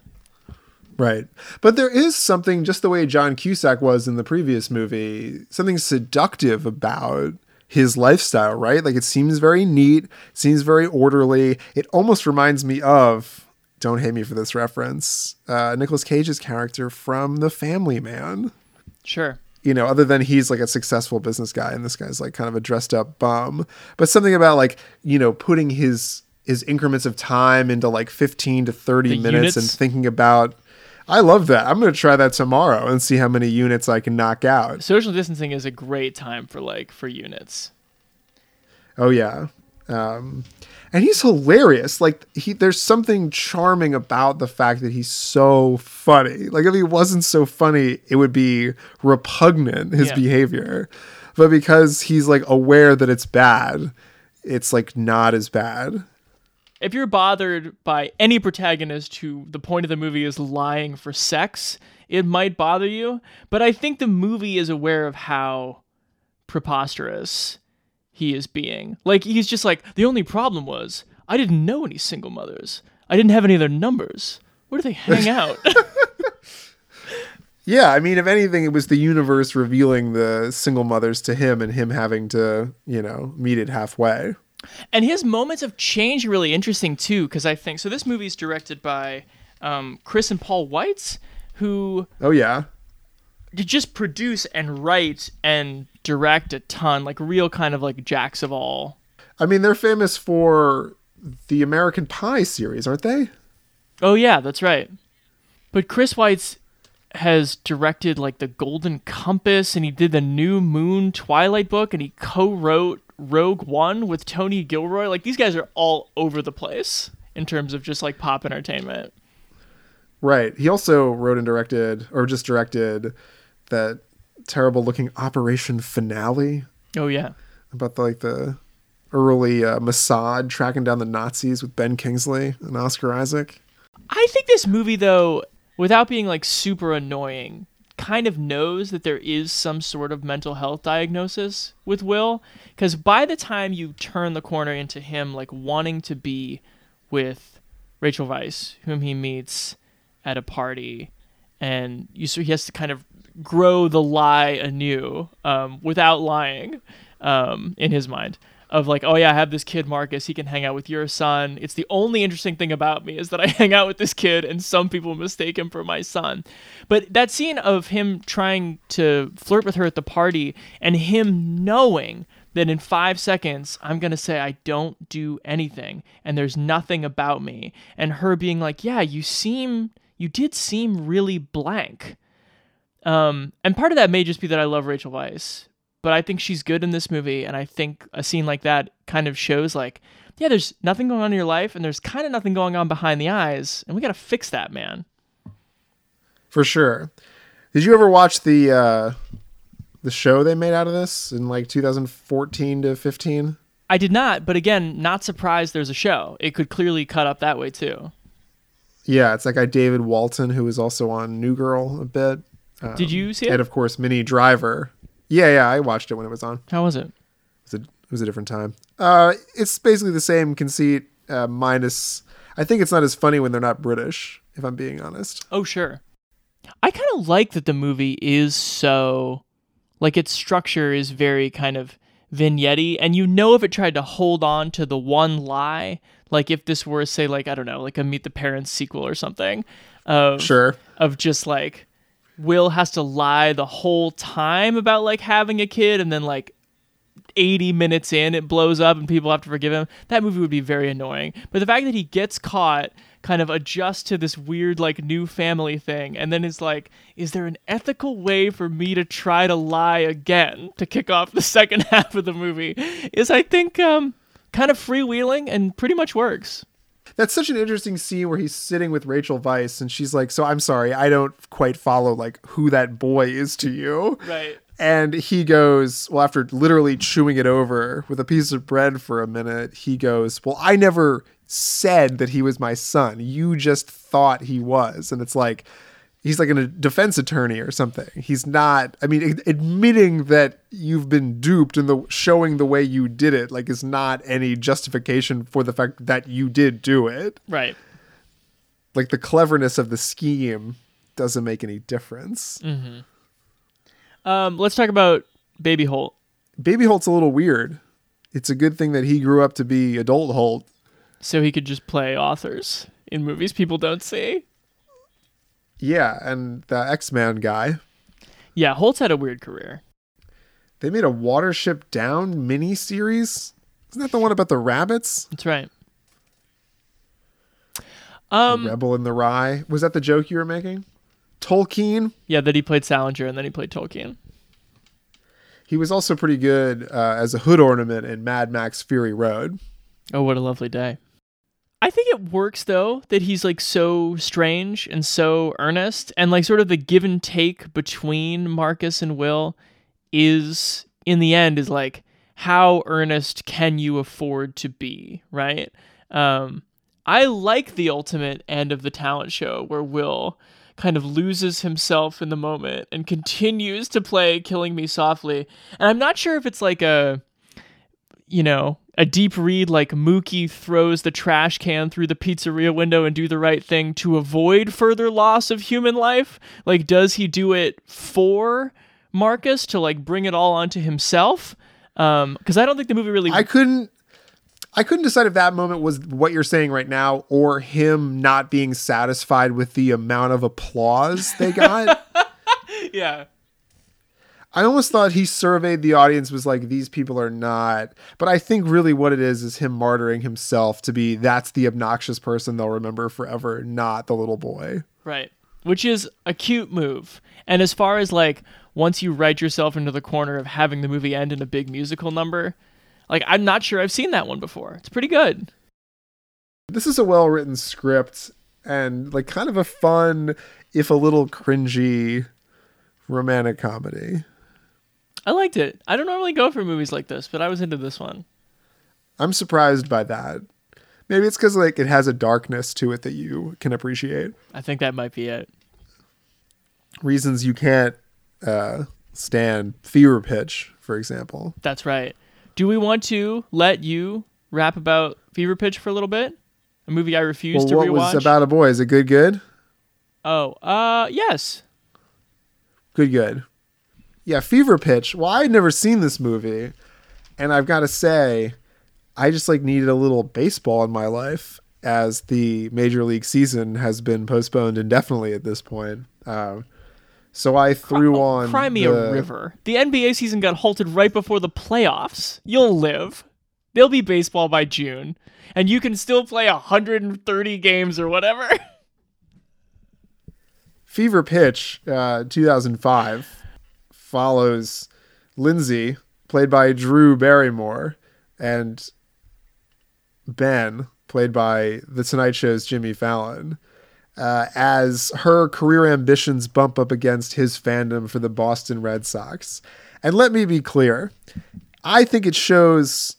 Right. But there is something, just the way John Cusack was in the previous movie, something seductive about his lifestyle, right? Like it seems very neat, seems very orderly. It almost reminds me of, don't hate me for this reference, uh, Nicolas Cage's character from The Family Man. Sure. You know, other than he's like a successful business guy and this guy's like kind of a dressed up bum. But something about like, you know, putting his his increments of time into like 15 to 30 The minutes and thinking about I love that. I'm going to try that tomorrow and see how many units I can knock out. Social distancing is a great time for like for units. Oh yeah. Um, and he's hilarious. Like he, there's something charming about the fact that he's so funny. Like if he wasn't so funny, it would be repugnant his Yeah. behavior. But because he's like aware that it's bad, it's like not as bad. If you're bothered by any protagonist who the point of the movie is lying for sex, it might bother you. But I think the movie is aware of how preposterous he is being. Like, he's just like, the only problem was I didn't know any single mothers, I didn't have any of their numbers. Where do they hang out? Yeah, I mean, if anything, it was the universe revealing the single mothers to him and him having to, you know, meet it halfway. And his moments of change are really interesting too, because I think so. This movie is directed by um, Chris and Paul Weitz, who Oh yeah. just produce and write and direct a ton, like real kind of like jacks of all. I mean, they're famous for the American Pie series, aren't they? Oh yeah, that's right. But Chris Weitz has directed like the Golden Compass, and he did the New Moon Twilight book, and he co-wrote Rogue One with Tony Gilroy. Like these guys are all over the place in terms of just like pop entertainment. Right. He also wrote and directed, or just directed, that terrible looking Operation Finale Oh yeah. about the, like the early uh, Mossad tracking down the Nazis with Ben Kingsley and Oscar Isaac. I think this movie, though, without being like super annoying, kind of knows that there is some sort of mental health diagnosis with Will. Because by the time you turn the corner into him, like wanting to be with Rachel Weisz, whom he meets at a party, and you so he has to kind of grow the lie anew um, without lying um, in his mind of like oh yeah i have this kid marcus he can hang out with your son. It's the only interesting thing about me is that i hang out with this kid and some people mistake him for my son. But that scene of him trying to flirt with her at the party and him knowing that in five seconds i'm going to say i don't do anything and there's nothing about me and her being like yeah you seem you did seem really blank. Um, and part of that may just be that I love Rachel Weisz, but I think she's good in this movie, and I think a scene like that kind of shows like, yeah, there's nothing going on in your life, and there's kind of nothing going on behind the eyes, and we got to fix that, man. For sure. Did you ever watch the uh, the show they made out of this in like 2014 to 15? I did not, but again, not surprised there's a show. It could clearly cut up that way too. Yeah, it's that guy David Walton who was also on New Girl a bit. Um, Did you see it? And of course, Minnie Driver. Yeah, yeah, I watched it when it was on. How was it? It was a, it was a different time. Uh, it's basically the same conceit, uh, minus. I think it's not as funny when they're not British. If I'm being honest. Oh, sure. I kind of like that the movie is so like its structure is very kind of vignette and you know if it tried to hold on to the one lie like if this were say like i don't know like a meet the parents sequel or something of Sure. of just like will has to lie the whole time about like having a kid and then like 80 minutes in it blows up and people have to forgive him. That movie would be very annoying. But the fact that he gets caught kind of adjusts to this weird like new family thing and then is like is there an ethical way for me to try to lie again to kick off the second half of the movie? Is i think um kind of freewheeling and pretty much works That's such an interesting scene where he's sitting with Rachel Weisz and she's like, "So I'm sorry, I don't quite follow like who that boy is to you." right And he goes, well, after literally chewing it over with a piece of bread for a minute, he goes, Well, I never said that he was my son. You just thought he was. And it's like, he's like a defense attorney or something. He's not, I mean, admitting that you've been duped and the showing the way you did it, like, is not any justification for the fact that you did do it. right Like, the cleverness of the scheme doesn't make any difference. Mm-hmm. um let's talk about baby hoult Baby Hoult's a little weird. It's a good thing that he grew up to be adult Hoult. so he could just play authors in movies people don't see Yeah, and the X Man guy. yeah hoult's had a weird career They made a Watership Down mini series. Isn't that the one about the rabbits? that's right um Rebel in the Rye. Was that the joke you were making? Tolkien. yeah that he played salinger and then he played tolkien He was also pretty good uh, as a hood ornament in Mad Max Fury Road. Oh, what a lovely day. I think it works though that he's like so strange and so earnest and like sort of the give and take between Marcus and Will is in the end is like how earnest can you afford to be, right? Um I like the ultimate end of the talent show where Will kind of loses himself in the moment and continues to play Killing Me Softly. And I'm not sure if it's like a you know, a deep read like Mookie throws the trash can through the pizzeria window and do the right thing to avoid further loss of human life? Like, does he do it for Marcus to like bring it all onto himself? Um, because I don't think the movie really. I couldn't. I couldn't decide if that moment was what you're saying right now or him not being satisfied with the amount of applause they got. yeah. I almost thought he surveyed the audience was like these people are not but I think really what it is is him martyring himself to be that's the obnoxious person they'll remember forever not the little boy. Right. Which is a cute move. And as far as like once you write yourself into the corner of having the movie end in a big musical number, like I'm not sure I've seen that one before. It's pretty good. This is a well-written script and like kind of a fun if a little cringy romantic comedy. I liked it. I don't normally go for movies like this, but I was into this one. I'm surprised by that. Maybe it's cuz like it has a darkness to it that you can appreciate. I think that might be it. Reasons you can't uh stand fever pitch, for example. That's right. Do we want to let you rap about Fever Pitch for a little bit? A movie I refuse Well, to what rewatch. was about a boy? Is it good? Good. oh, uh, yes. Good. Good. Yeah, Fever Pitch. Well, I'd never seen this movie, and I've got to say, I just like needed a little baseball in my life, as the major league season has been postponed indefinitely at this point. Uh, so I threw on. Cry me the- a river. The NBA season got halted right before the playoffs. You'll live. There'll be baseball by June, and you can still play 130 games or whatever. Fever Pitch, uh, 2005, follows Lindsay, played by Drew Barrymore, and Ben, played by The Tonight Show's Jimmy Fallon, uh, as her career ambitions bump up against his fandom for the Boston Red Sox. And let me be clear, I think it shows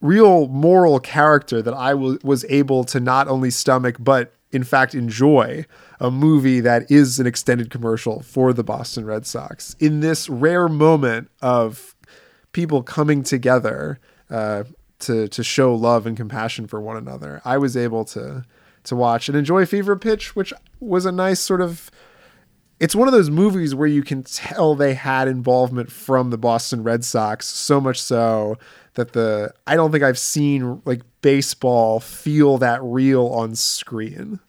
real moral character that I w- was able to not only stomach but in fact enjoy a movie that is an extended commercial for the Boston Red Sox in this rare moment of people coming together uh, to to show love and compassion for one another. I was able to to watch and enjoy Fever Pitch, which was a nice sort of it's one of those movies where you can tell they had involvement from the Boston Red Sox, so much so that the I don't think I've seen like baseball feel that real on screen,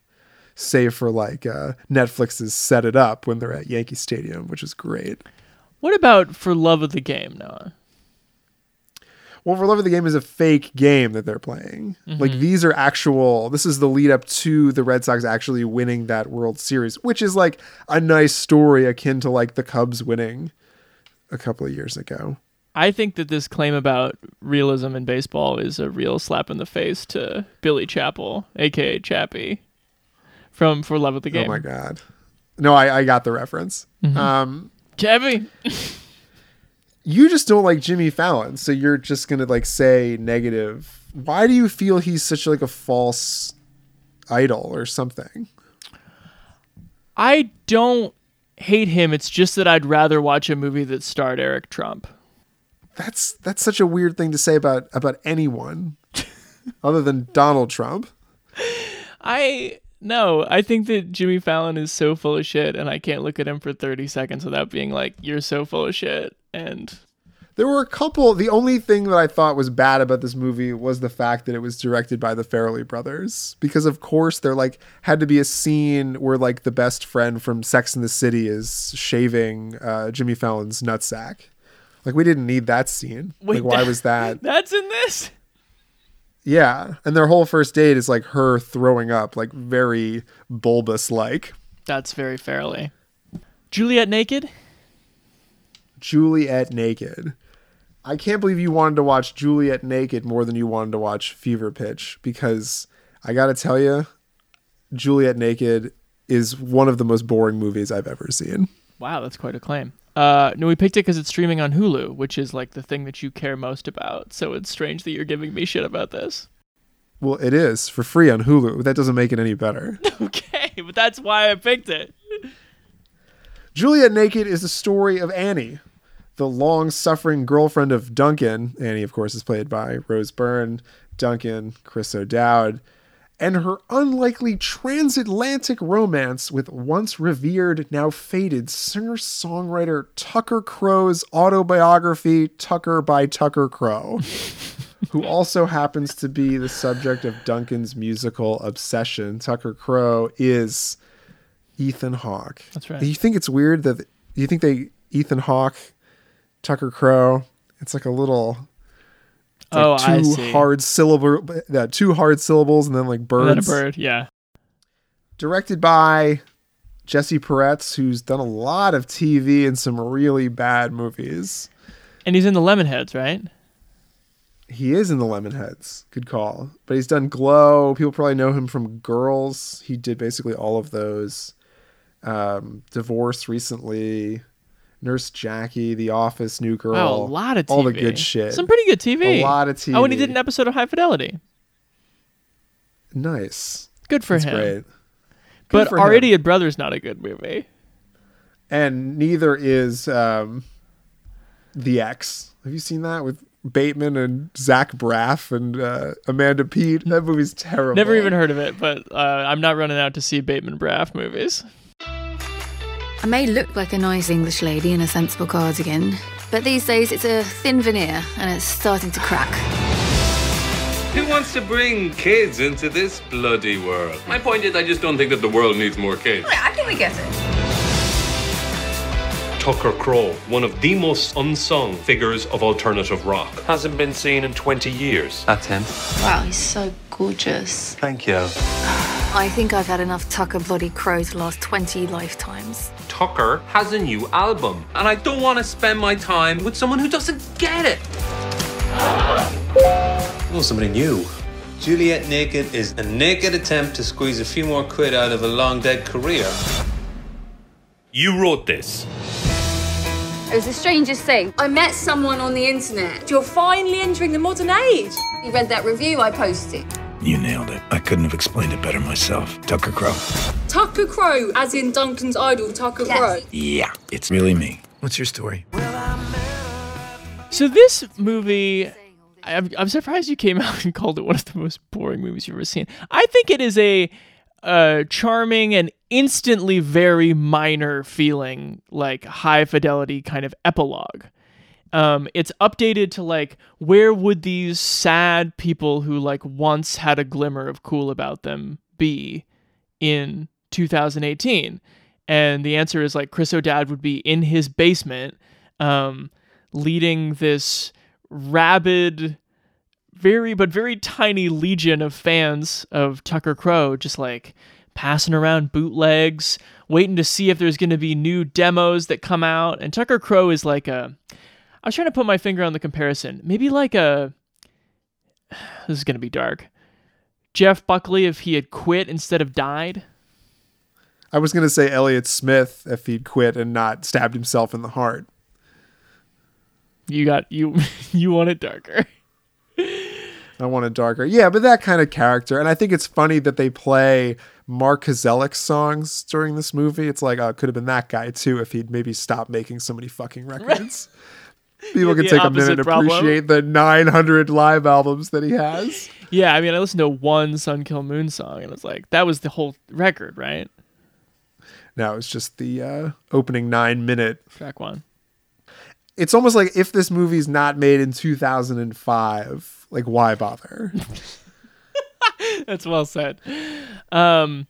save for like uh, Netflix's Set It Up when they're at Yankee Stadium, which is great. What about for love of the game, Noah? Well, for love of the game is a fake game that they're playing. Mm-hmm. Like these are actual. This is the lead up to the Red Sox actually winning that World Series, which is like a nice story akin to like the Cubs winning a couple of years ago. I think that this claim about realism in baseball is a real slap in the face to Billy Chapel, aka Chappie, from For Love of the Game. Oh my god! No, I, I got the reference. Mm-hmm. Um, Chappie. you just don't like Jimmy Fallon, so you're just gonna like say negative. Why do you feel he's such like a false idol or something? I don't hate him. It's just that I'd rather watch a movie that starred Eric Trump. That's that's such a weird thing to say about about anyone other than Donald Trump. I no, I think that Jimmy Fallon is so full of shit, and I can't look at him for 30 seconds without being like, you're so full of shit. And there were a couple. The only thing that I thought was bad about this movie was the fact that it was directed by the Farrelly brothers. Because, of course, there like had to be a scene where like the best friend from Sex in the City is shaving uh, Jimmy Fallon's nutsack. Like, we didn't need that scene. Wait, like, why that, was that? That's in this? Yeah, and their whole first date is like her throwing up, like very bulbous like. That's very Farrelly. Juliet naked? Juliet naked. I can't believe you wanted to watch Juliet naked more than you wanted to watch Fever Pitch because I got to tell you Juliet naked is one of the most boring movies I've ever seen. Wow, that's quite a claim. Uh, no, we picked it because it's streaming on Hulu, which is like the thing that you care most about. So it's strange that you're giving me shit about this. Well, it is for free on Hulu. That doesn't make it any better. okay, but that's why I picked it. Juliet Naked is the story of Annie, the long suffering girlfriend of Duncan. Annie, of course, is played by Rose Byrne. Duncan, Chris O'Dowd and her unlikely transatlantic romance with once revered, now faded singer songwriter Tucker Crowe's autobiography, Tucker by Tucker Crowe, who also happens to be the subject of Duncan's musical obsession. Tucker Crowe is Ethan Hawke. That's right. You think it's weird that you think they Ethan Hawke, Tucker Crowe? It's like a little oh, like two hard syllable, uh, two hard syllables, and then like birds. And then a bird, yeah. Directed by Jesse Peretz, who's done a lot of TV and some really bad movies. And he's in the Lemonheads, right? He is in the Lemonheads. Good call. But he's done Glow. People probably know him from Girls. He did basically all of those. Um, Divorce recently. Nurse Jackie, The Office, New Girl. Wow, a lot of TV. All the good shit. Some pretty good TV. A lot of TV. Oh, and he did an episode of High Fidelity. Nice. Good for That's him. Great. Good but Our him. Idiot Brother's not a good movie. And neither is um, The Ex. Have you seen that with Bateman and Zach Braff and uh, Amanda Peet? That movie's terrible. Never even heard of it, but uh, I'm not running out to see Bateman Braff movies. I may look like a nice English lady in a sensible cardigan, but these days it's a thin veneer and it's starting to crack. Who wants to bring kids into this bloody world? My point is, I just don't think that the world needs more kids. I think we get it. Tucker Crowe, one of the most unsung figures of alternative rock. Hasn't been seen in 20 years. That's him. Wow, he's so gorgeous. Thank you. I think I've had enough Tucker Bloody Crowe to last 20 lifetimes. Tucker has a new album, and I don't want to spend my time with someone who doesn't get it. Oh, somebody new. Juliet Naked is a naked attempt to squeeze a few more quid out of a long dead career. You wrote this. It was the strangest thing. I met someone on the internet. You're finally entering the modern age. You read that review I posted. You nailed it. I couldn't have explained it better myself. Tucker Crowe. Tucker Crowe, as in Duncan's idol, Tucker Yes. Crowe. Yeah, it's really me. What's your story? So this movie, I'm, I'm surprised you came out and called it one of the most boring movies you've ever seen. I think it is a a charming and instantly very minor feeling like high fidelity kind of epilogue. Um, it's updated to like where would these sad people who like once had a glimmer of cool about them be in 2018? And the answer is like Chris O'Dowd would be in his basement, um, leading this rabid, very but very tiny legion of fans of Tucker Crowe, just like passing around bootlegs, waiting to see if there's going to be new demos that come out. And Tucker Crowe is like a I was trying to put my finger on the comparison. Maybe like a. This is going to be dark. Jeff Buckley if he had quit instead of died. I was going to say Elliott Smith if he'd quit and not stabbed himself in the heart. You got you you want it darker. I want it darker. Yeah, but that kind of character. And I think it's funny that they play Mark Kozelek songs during this movie. It's like, oh, it could have been that guy too if he'd maybe stopped making so many fucking records. People can take a minute to appreciate the 900 live albums that he has. Yeah, I mean, I listened to one Sun Kil Moon song and it's like, that was the whole record, right? No, it's just the uh, opening nine minute track one. It's almost like if this movie's not made in 2005, like why bother? That's well said. Um,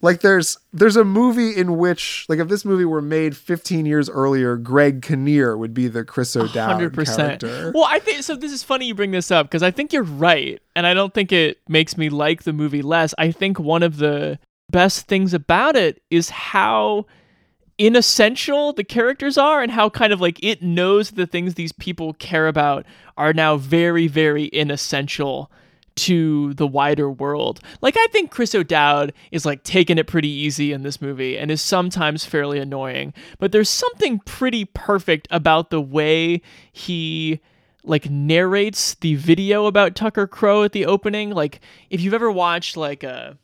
like there's there's a movie in which like if this movie were made 15 years earlier, Greg Kinnear would be the Chris O'Dowd 100%. character. Well, I think so. This is funny you bring this up because I think you're right, and I don't think it makes me like the movie less. I think one of the best things about it is how inessential the characters are and how kind of like it knows the things these people care about are now very very inessential to the wider world. Like I think Chris O'Dowd is like taking it pretty easy in this movie and is sometimes fairly annoying, but there's something pretty perfect about the way he like narrates the video about Tucker Crowe at the opening. Like if you've ever watched like a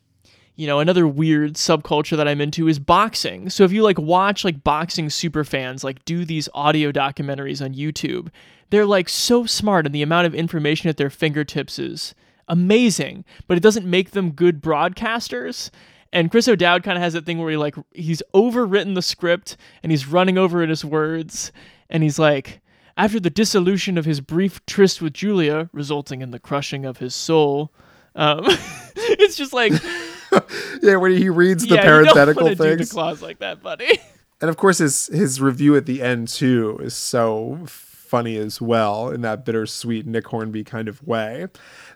you know, another weird subculture that I'm into is boxing. So if you like watch like boxing super fans like do these audio documentaries on YouTube, they're like so smart and the amount of information at their fingertips is amazing, but it doesn't make them good broadcasters. And Chris O'Dowd kind of has that thing where he like he's overwritten the script and he's running over in his words, and he's like, after the dissolution of his brief tryst with Julia, resulting in the crushing of his soul. Um, it's just like, yeah, when he reads the yeah, parenthetical you don't things, do the clause like that, buddy. And of course, his his review at the end too is so funny as well in that bittersweet Nick Hornby kind of way.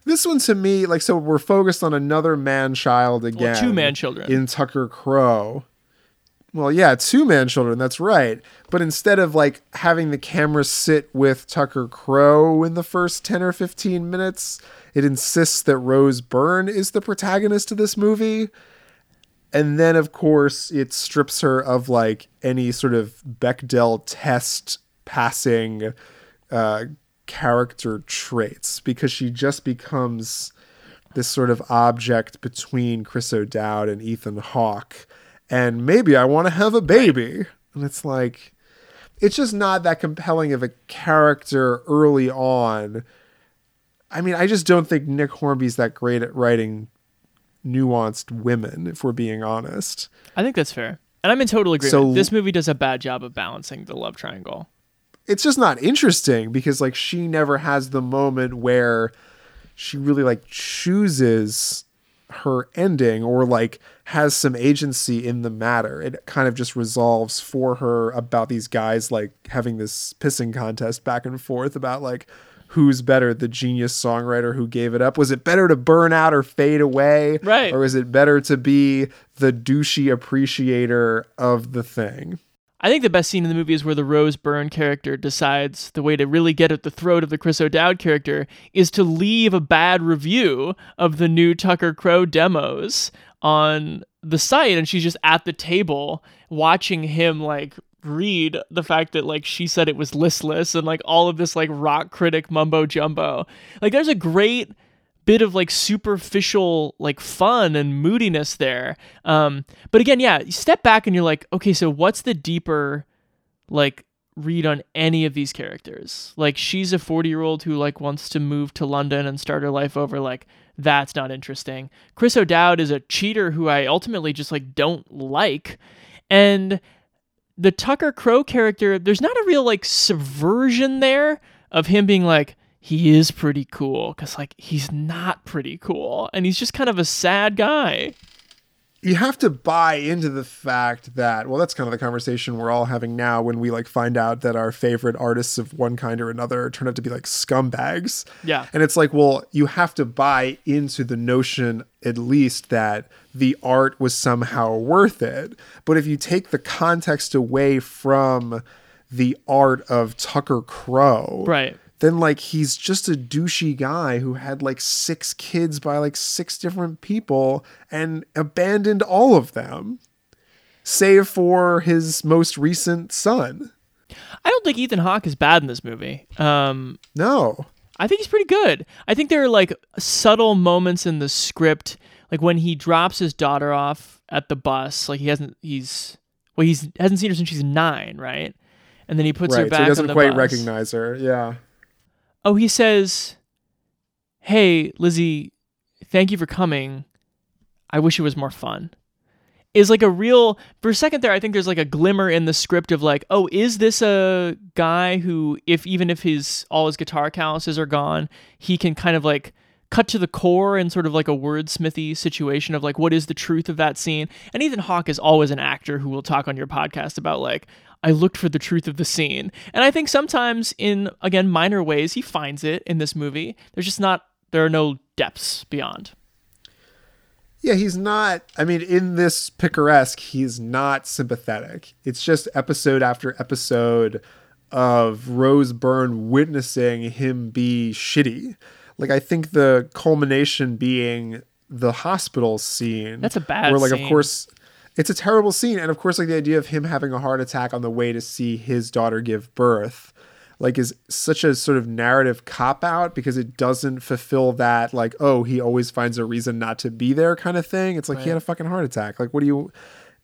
This one to me, like, so we're focused on another man child again. Well, two man children. In Tucker Crowe. Well, yeah, two man children, that's right. But instead of like having the camera sit with Tucker Crowe in the first 10 or 15 minutes, it insists that Rose Byrne is the protagonist of this movie. And then, of course, it strips her of like any sort of Bechdel test passing uh, character traits because she just becomes this sort of object between Chris O'Dowd and Ethan Hawke. And maybe I want to have a baby. And it's like, it's just not that compelling of a character early on. I mean, I just don't think Nick Hornby's that great at writing nuanced women, if we're being honest. I think that's fair. And I'm in total agreement. So, this movie does a bad job of balancing the love triangle it's just not interesting because like she never has the moment where she really like chooses her ending or like has some agency in the matter. It kind of just resolves for her about these guys like having this pissing contest back and forth about like who's better, the genius songwriter who gave it up? Was it better to burn out or fade away? Right. Or is it better to be the douchey appreciator of the thing? I think the best scene in the movie is where the Rose Byrne character decides the way to really get at the throat of the Chris O'Dowd character is to leave a bad review of the new Tucker Crowe demos on the site and she's just at the table watching him like read the fact that like she said it was listless and like all of this like rock critic mumbo jumbo. Like there's a great bit of like superficial like fun and moodiness there. Um, but again, yeah, you step back and you're like, okay, so what's the deeper like read on any of these characters? Like she's a 40 year old who like wants to move to London and start her life over. Like That's not interesting. Chris O'Dowd is a cheater who I ultimately just like don't like. And the Tucker Crowe character, there's not a real like subversion there of him being like, he is pretty cool. Cause like he's not pretty cool. And he's just kind of a sad guy you have to buy into the fact that well that's kind of the conversation we're all having now when we like find out that our favorite artists of one kind or another turn out to be like scumbags yeah and it's like well you have to buy into the notion at least that the art was somehow worth it but if you take the context away from the art of tucker crowe right then like he's just a douchey guy who had like six kids by like six different people and abandoned all of them save for his most recent son. I don't think ethan hawke is bad in this movie. Um no. I think he's pretty good. I think there are like subtle moments in the script like when he drops his daughter off at the bus like he hasn't he's well he's hasn't seen her since she's nine right? And then he puts right, her back so he doesn't quite bus. recognize her yeah oh, he says, Hey, Lizzie, thank you for coming. I wish it was more fun. Is like a real, for a second there, I think there's like a glimmer in the script of like, oh, is this a guy who, if even if his, all his guitar calluses are gone, he can kind of like cut to the core in sort of like a wordsmithy situation of like, what is the truth of that scene? And Ethan Hawke is always an actor who will talk on your podcast about like, I looked for the truth of the scene. And I think sometimes in again minor ways he finds it in this movie. There's just not there are no depths beyond. Yeah, he's not I mean in this picaresque he's not sympathetic. It's just episode after episode of Rose Byrne witnessing him be shitty. Like I think the culmination being the hospital scene. That's a bad scene. where like scene. of course it's a terrible scene. And of course like the idea of him having a heart attack on the way to see his daughter give birth like is such a sort of narrative cop out because it doesn't fulfill that like oh he always finds a reason not to be there kind of thing. It's like right. he had a fucking heart attack. Like what do you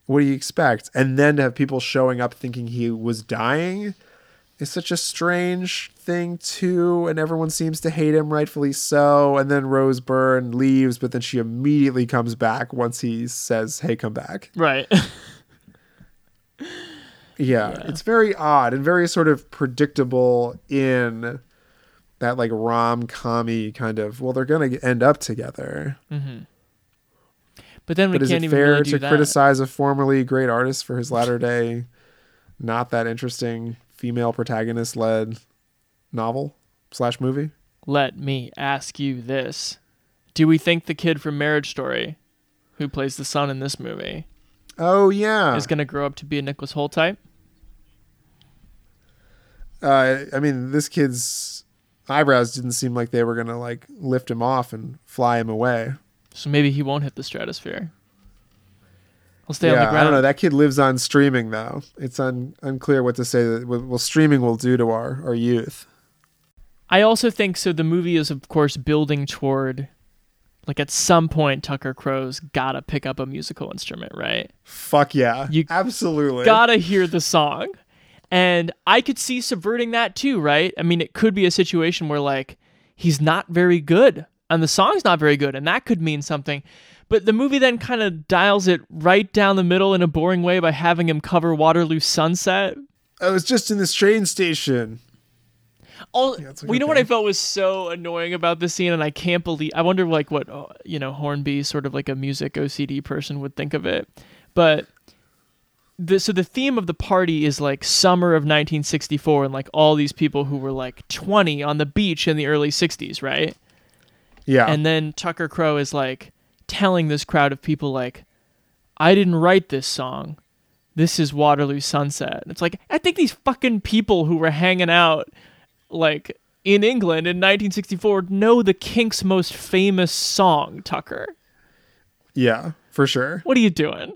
what do you expect? And then to have people showing up thinking he was dying is such a strange thing too and everyone seems to hate him rightfully so. And then rose byrne leaves but then she immediately comes back once he says hey come back. Right. Yeah, yeah, it's very odd and very sort of predictable in that like rom-commy kind of well they're gonna end up together. Mm-hmm. but then we but is can't it even fair really to that. criticize a formerly great artist for his latter day not that interesting female protagonist led novel slash movie. Let me ask you this. Do we think the kid from Marriage Story, who plays the son in this movie, oh yeah, is going to grow up to be a Nicholas Hoult type? Uh, I mean, this kid's eyebrows didn't seem like they were going to like lift him off and fly him away. So maybe he won't hit the stratosphere. He'll stay yeah, on the ground. I don't know. That kid lives on streaming though. It's un- unclear what to say that well streaming will do to our our youth. I also think so. The movie is of course building toward, like at some point Tucker Crowe's gotta pick up a musical instrument, right? Fuck yeah, you absolutely gotta hear the song, and I could see subverting that too, right? I mean, it could be a situation where like he's not very good and the song's not very good, and that could mean something. But the movie then kind of dials it right down the middle in a boring way by having him cover Waterloo Sunset. I was just in this train station. All, yeah, you know what I felt was so annoying about this scene, and I can't believe. I wonder, like, what uh, you know, Hornby, sort of like a music OCD person, would think of it. But the so the theme of the party is like summer of 1964, and like all these people who were like 20 on the beach in the early 60s, right? Yeah. And then Tucker Crowe is like telling this crowd of people like I didn't write this song. This is Waterloo Sunset. It's like I think these fucking people who were hanging out like in England in 1964 know the Kinks' most famous song, Tucker. Yeah, for sure. What are you doing?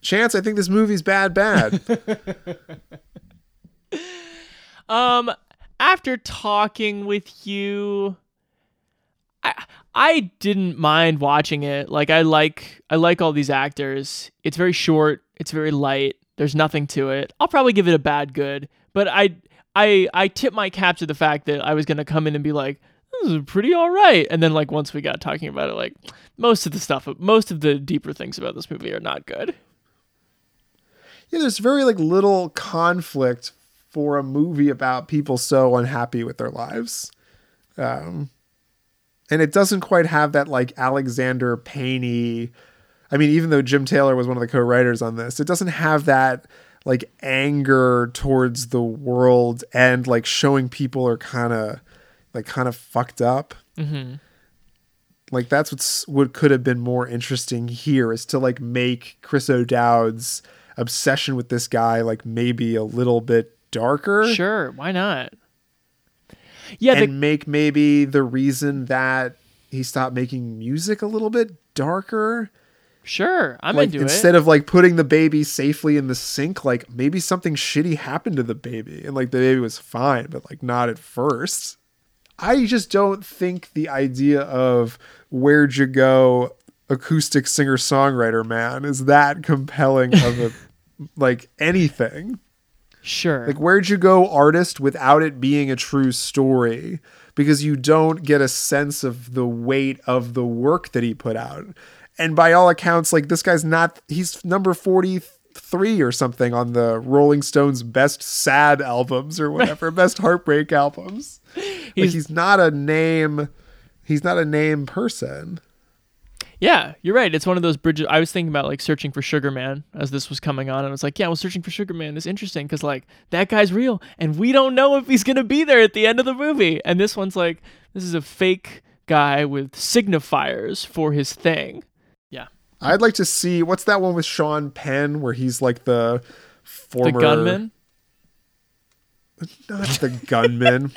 Chance, I think this movie's bad bad. um after talking with you I I didn't mind watching it. Like I like I like all these actors. It's very short, it's very light. There's nothing to it. I'll probably give it a bad good, but I I I tip my cap to the fact that I was to come in and be like, this is pretty all right. And then like once we got talking about it, like most of the stuff, most of the deeper things about this movie are not good. Yeah, there's very like little conflict for a movie about people so unhappy with their lives. Um, and it doesn't quite have that like Alexander Payne. I mean, even though Jim Taylor was one of the co-writers on this, it doesn't have that like anger towards the world and like showing people are kind of like kind of fucked up. Mm-hmm. Like that's what's what could have been more interesting here is to like make Chris O'Dowd's obsession with this guy like maybe a little bit darker. Sure, why not? Yeah, and the- make maybe the reason that he stopped making music a little bit darker. Sure, I'm like into instead it. Instead of like putting the baby safely in the sink, like maybe something shitty happened to the baby and like the baby was fine, but like not at first. I just don't think the idea of where'd you go acoustic singer songwriter man is that compelling of a like anything. Sure. Like where'd you go artist without it being a true story because you don't get a sense of the weight of the work that he put out. And by all accounts like this guy's not he's number 43 or something on the Rolling Stones best sad albums or whatever, best heartbreak albums. He's, like he's not a name he's not a name person. Yeah, you're right. It's one of those bridges. I was thinking about like searching for Sugar Man as this was coming on, and I was like, yeah, I was searching for Sugar Man. It's interesting because like that guy's real, and we don't know if he's gonna be there at the end of the movie. And this one's like, this is a fake guy with signifiers for his thing. Yeah, I'd like to see what's that one with Sean Penn where he's like the former the gunman, not the gunman,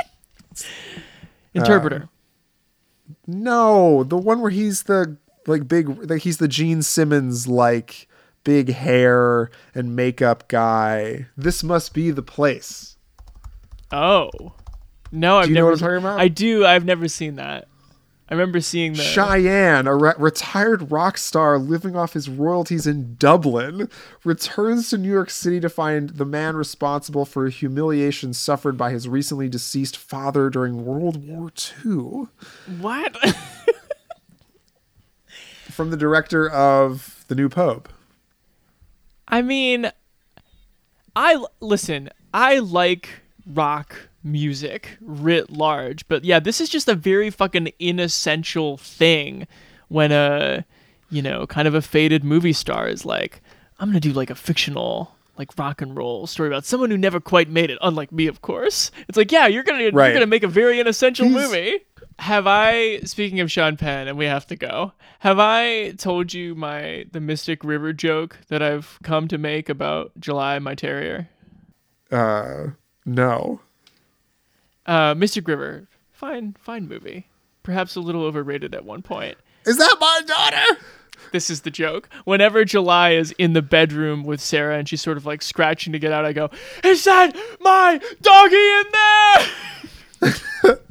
interpreter. Uh, no, the one where he's the like big like he's the Gene Simmons like big hair and makeup guy. This must be the place. Oh. No, I've do you never know what I'm talking about? I do. I've never seen that. I remember seeing the Cheyenne, a re- retired rock star living off his royalties in Dublin, returns to New York City to find the man responsible for humiliation suffered by his recently deceased father during World War II. What? From the director of The New Pope. I mean, I listen. I like rock music writ large, but yeah, this is just a very fucking inessential thing when a you know kind of a faded movie star is like, I'm gonna do like a fictional like rock and roll story about someone who never quite made it, unlike me, of course. It's like, yeah, you're gonna Right. you're gonna make a very inessential He's- movie. Have I speaking of Sean Penn and we have to go. Have I told you my the Mystic River joke that I've come to make about July my terrier? Uh, no. Uh Mystic River, fine fine movie. Perhaps a little overrated at one point. Is that my daughter? This is the joke. Whenever July is in the bedroom with Sarah and she's sort of like scratching to get out, I go, Is that my doggy in there?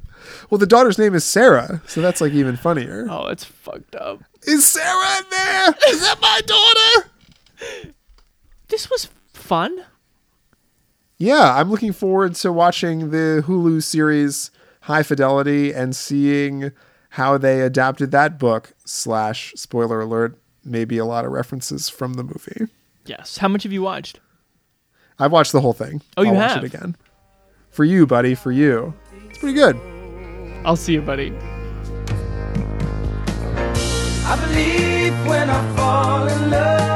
Well, the daughter's name is Sarah, so that's like even funnier. Oh, it's fucked up. Is Sarah in there? Is that my daughter? This was fun. Yeah, I'm looking forward to watching the Hulu series High Fidelity and seeing how they adapted that book. Slash spoiler alert, maybe a lot of references from the movie. Yes. How much have you watched? I've watched the whole thing. Oh, you I'll watch it again. For you, buddy. For you. It's pretty good. I'll see you, buddy. I believe when I fall in love.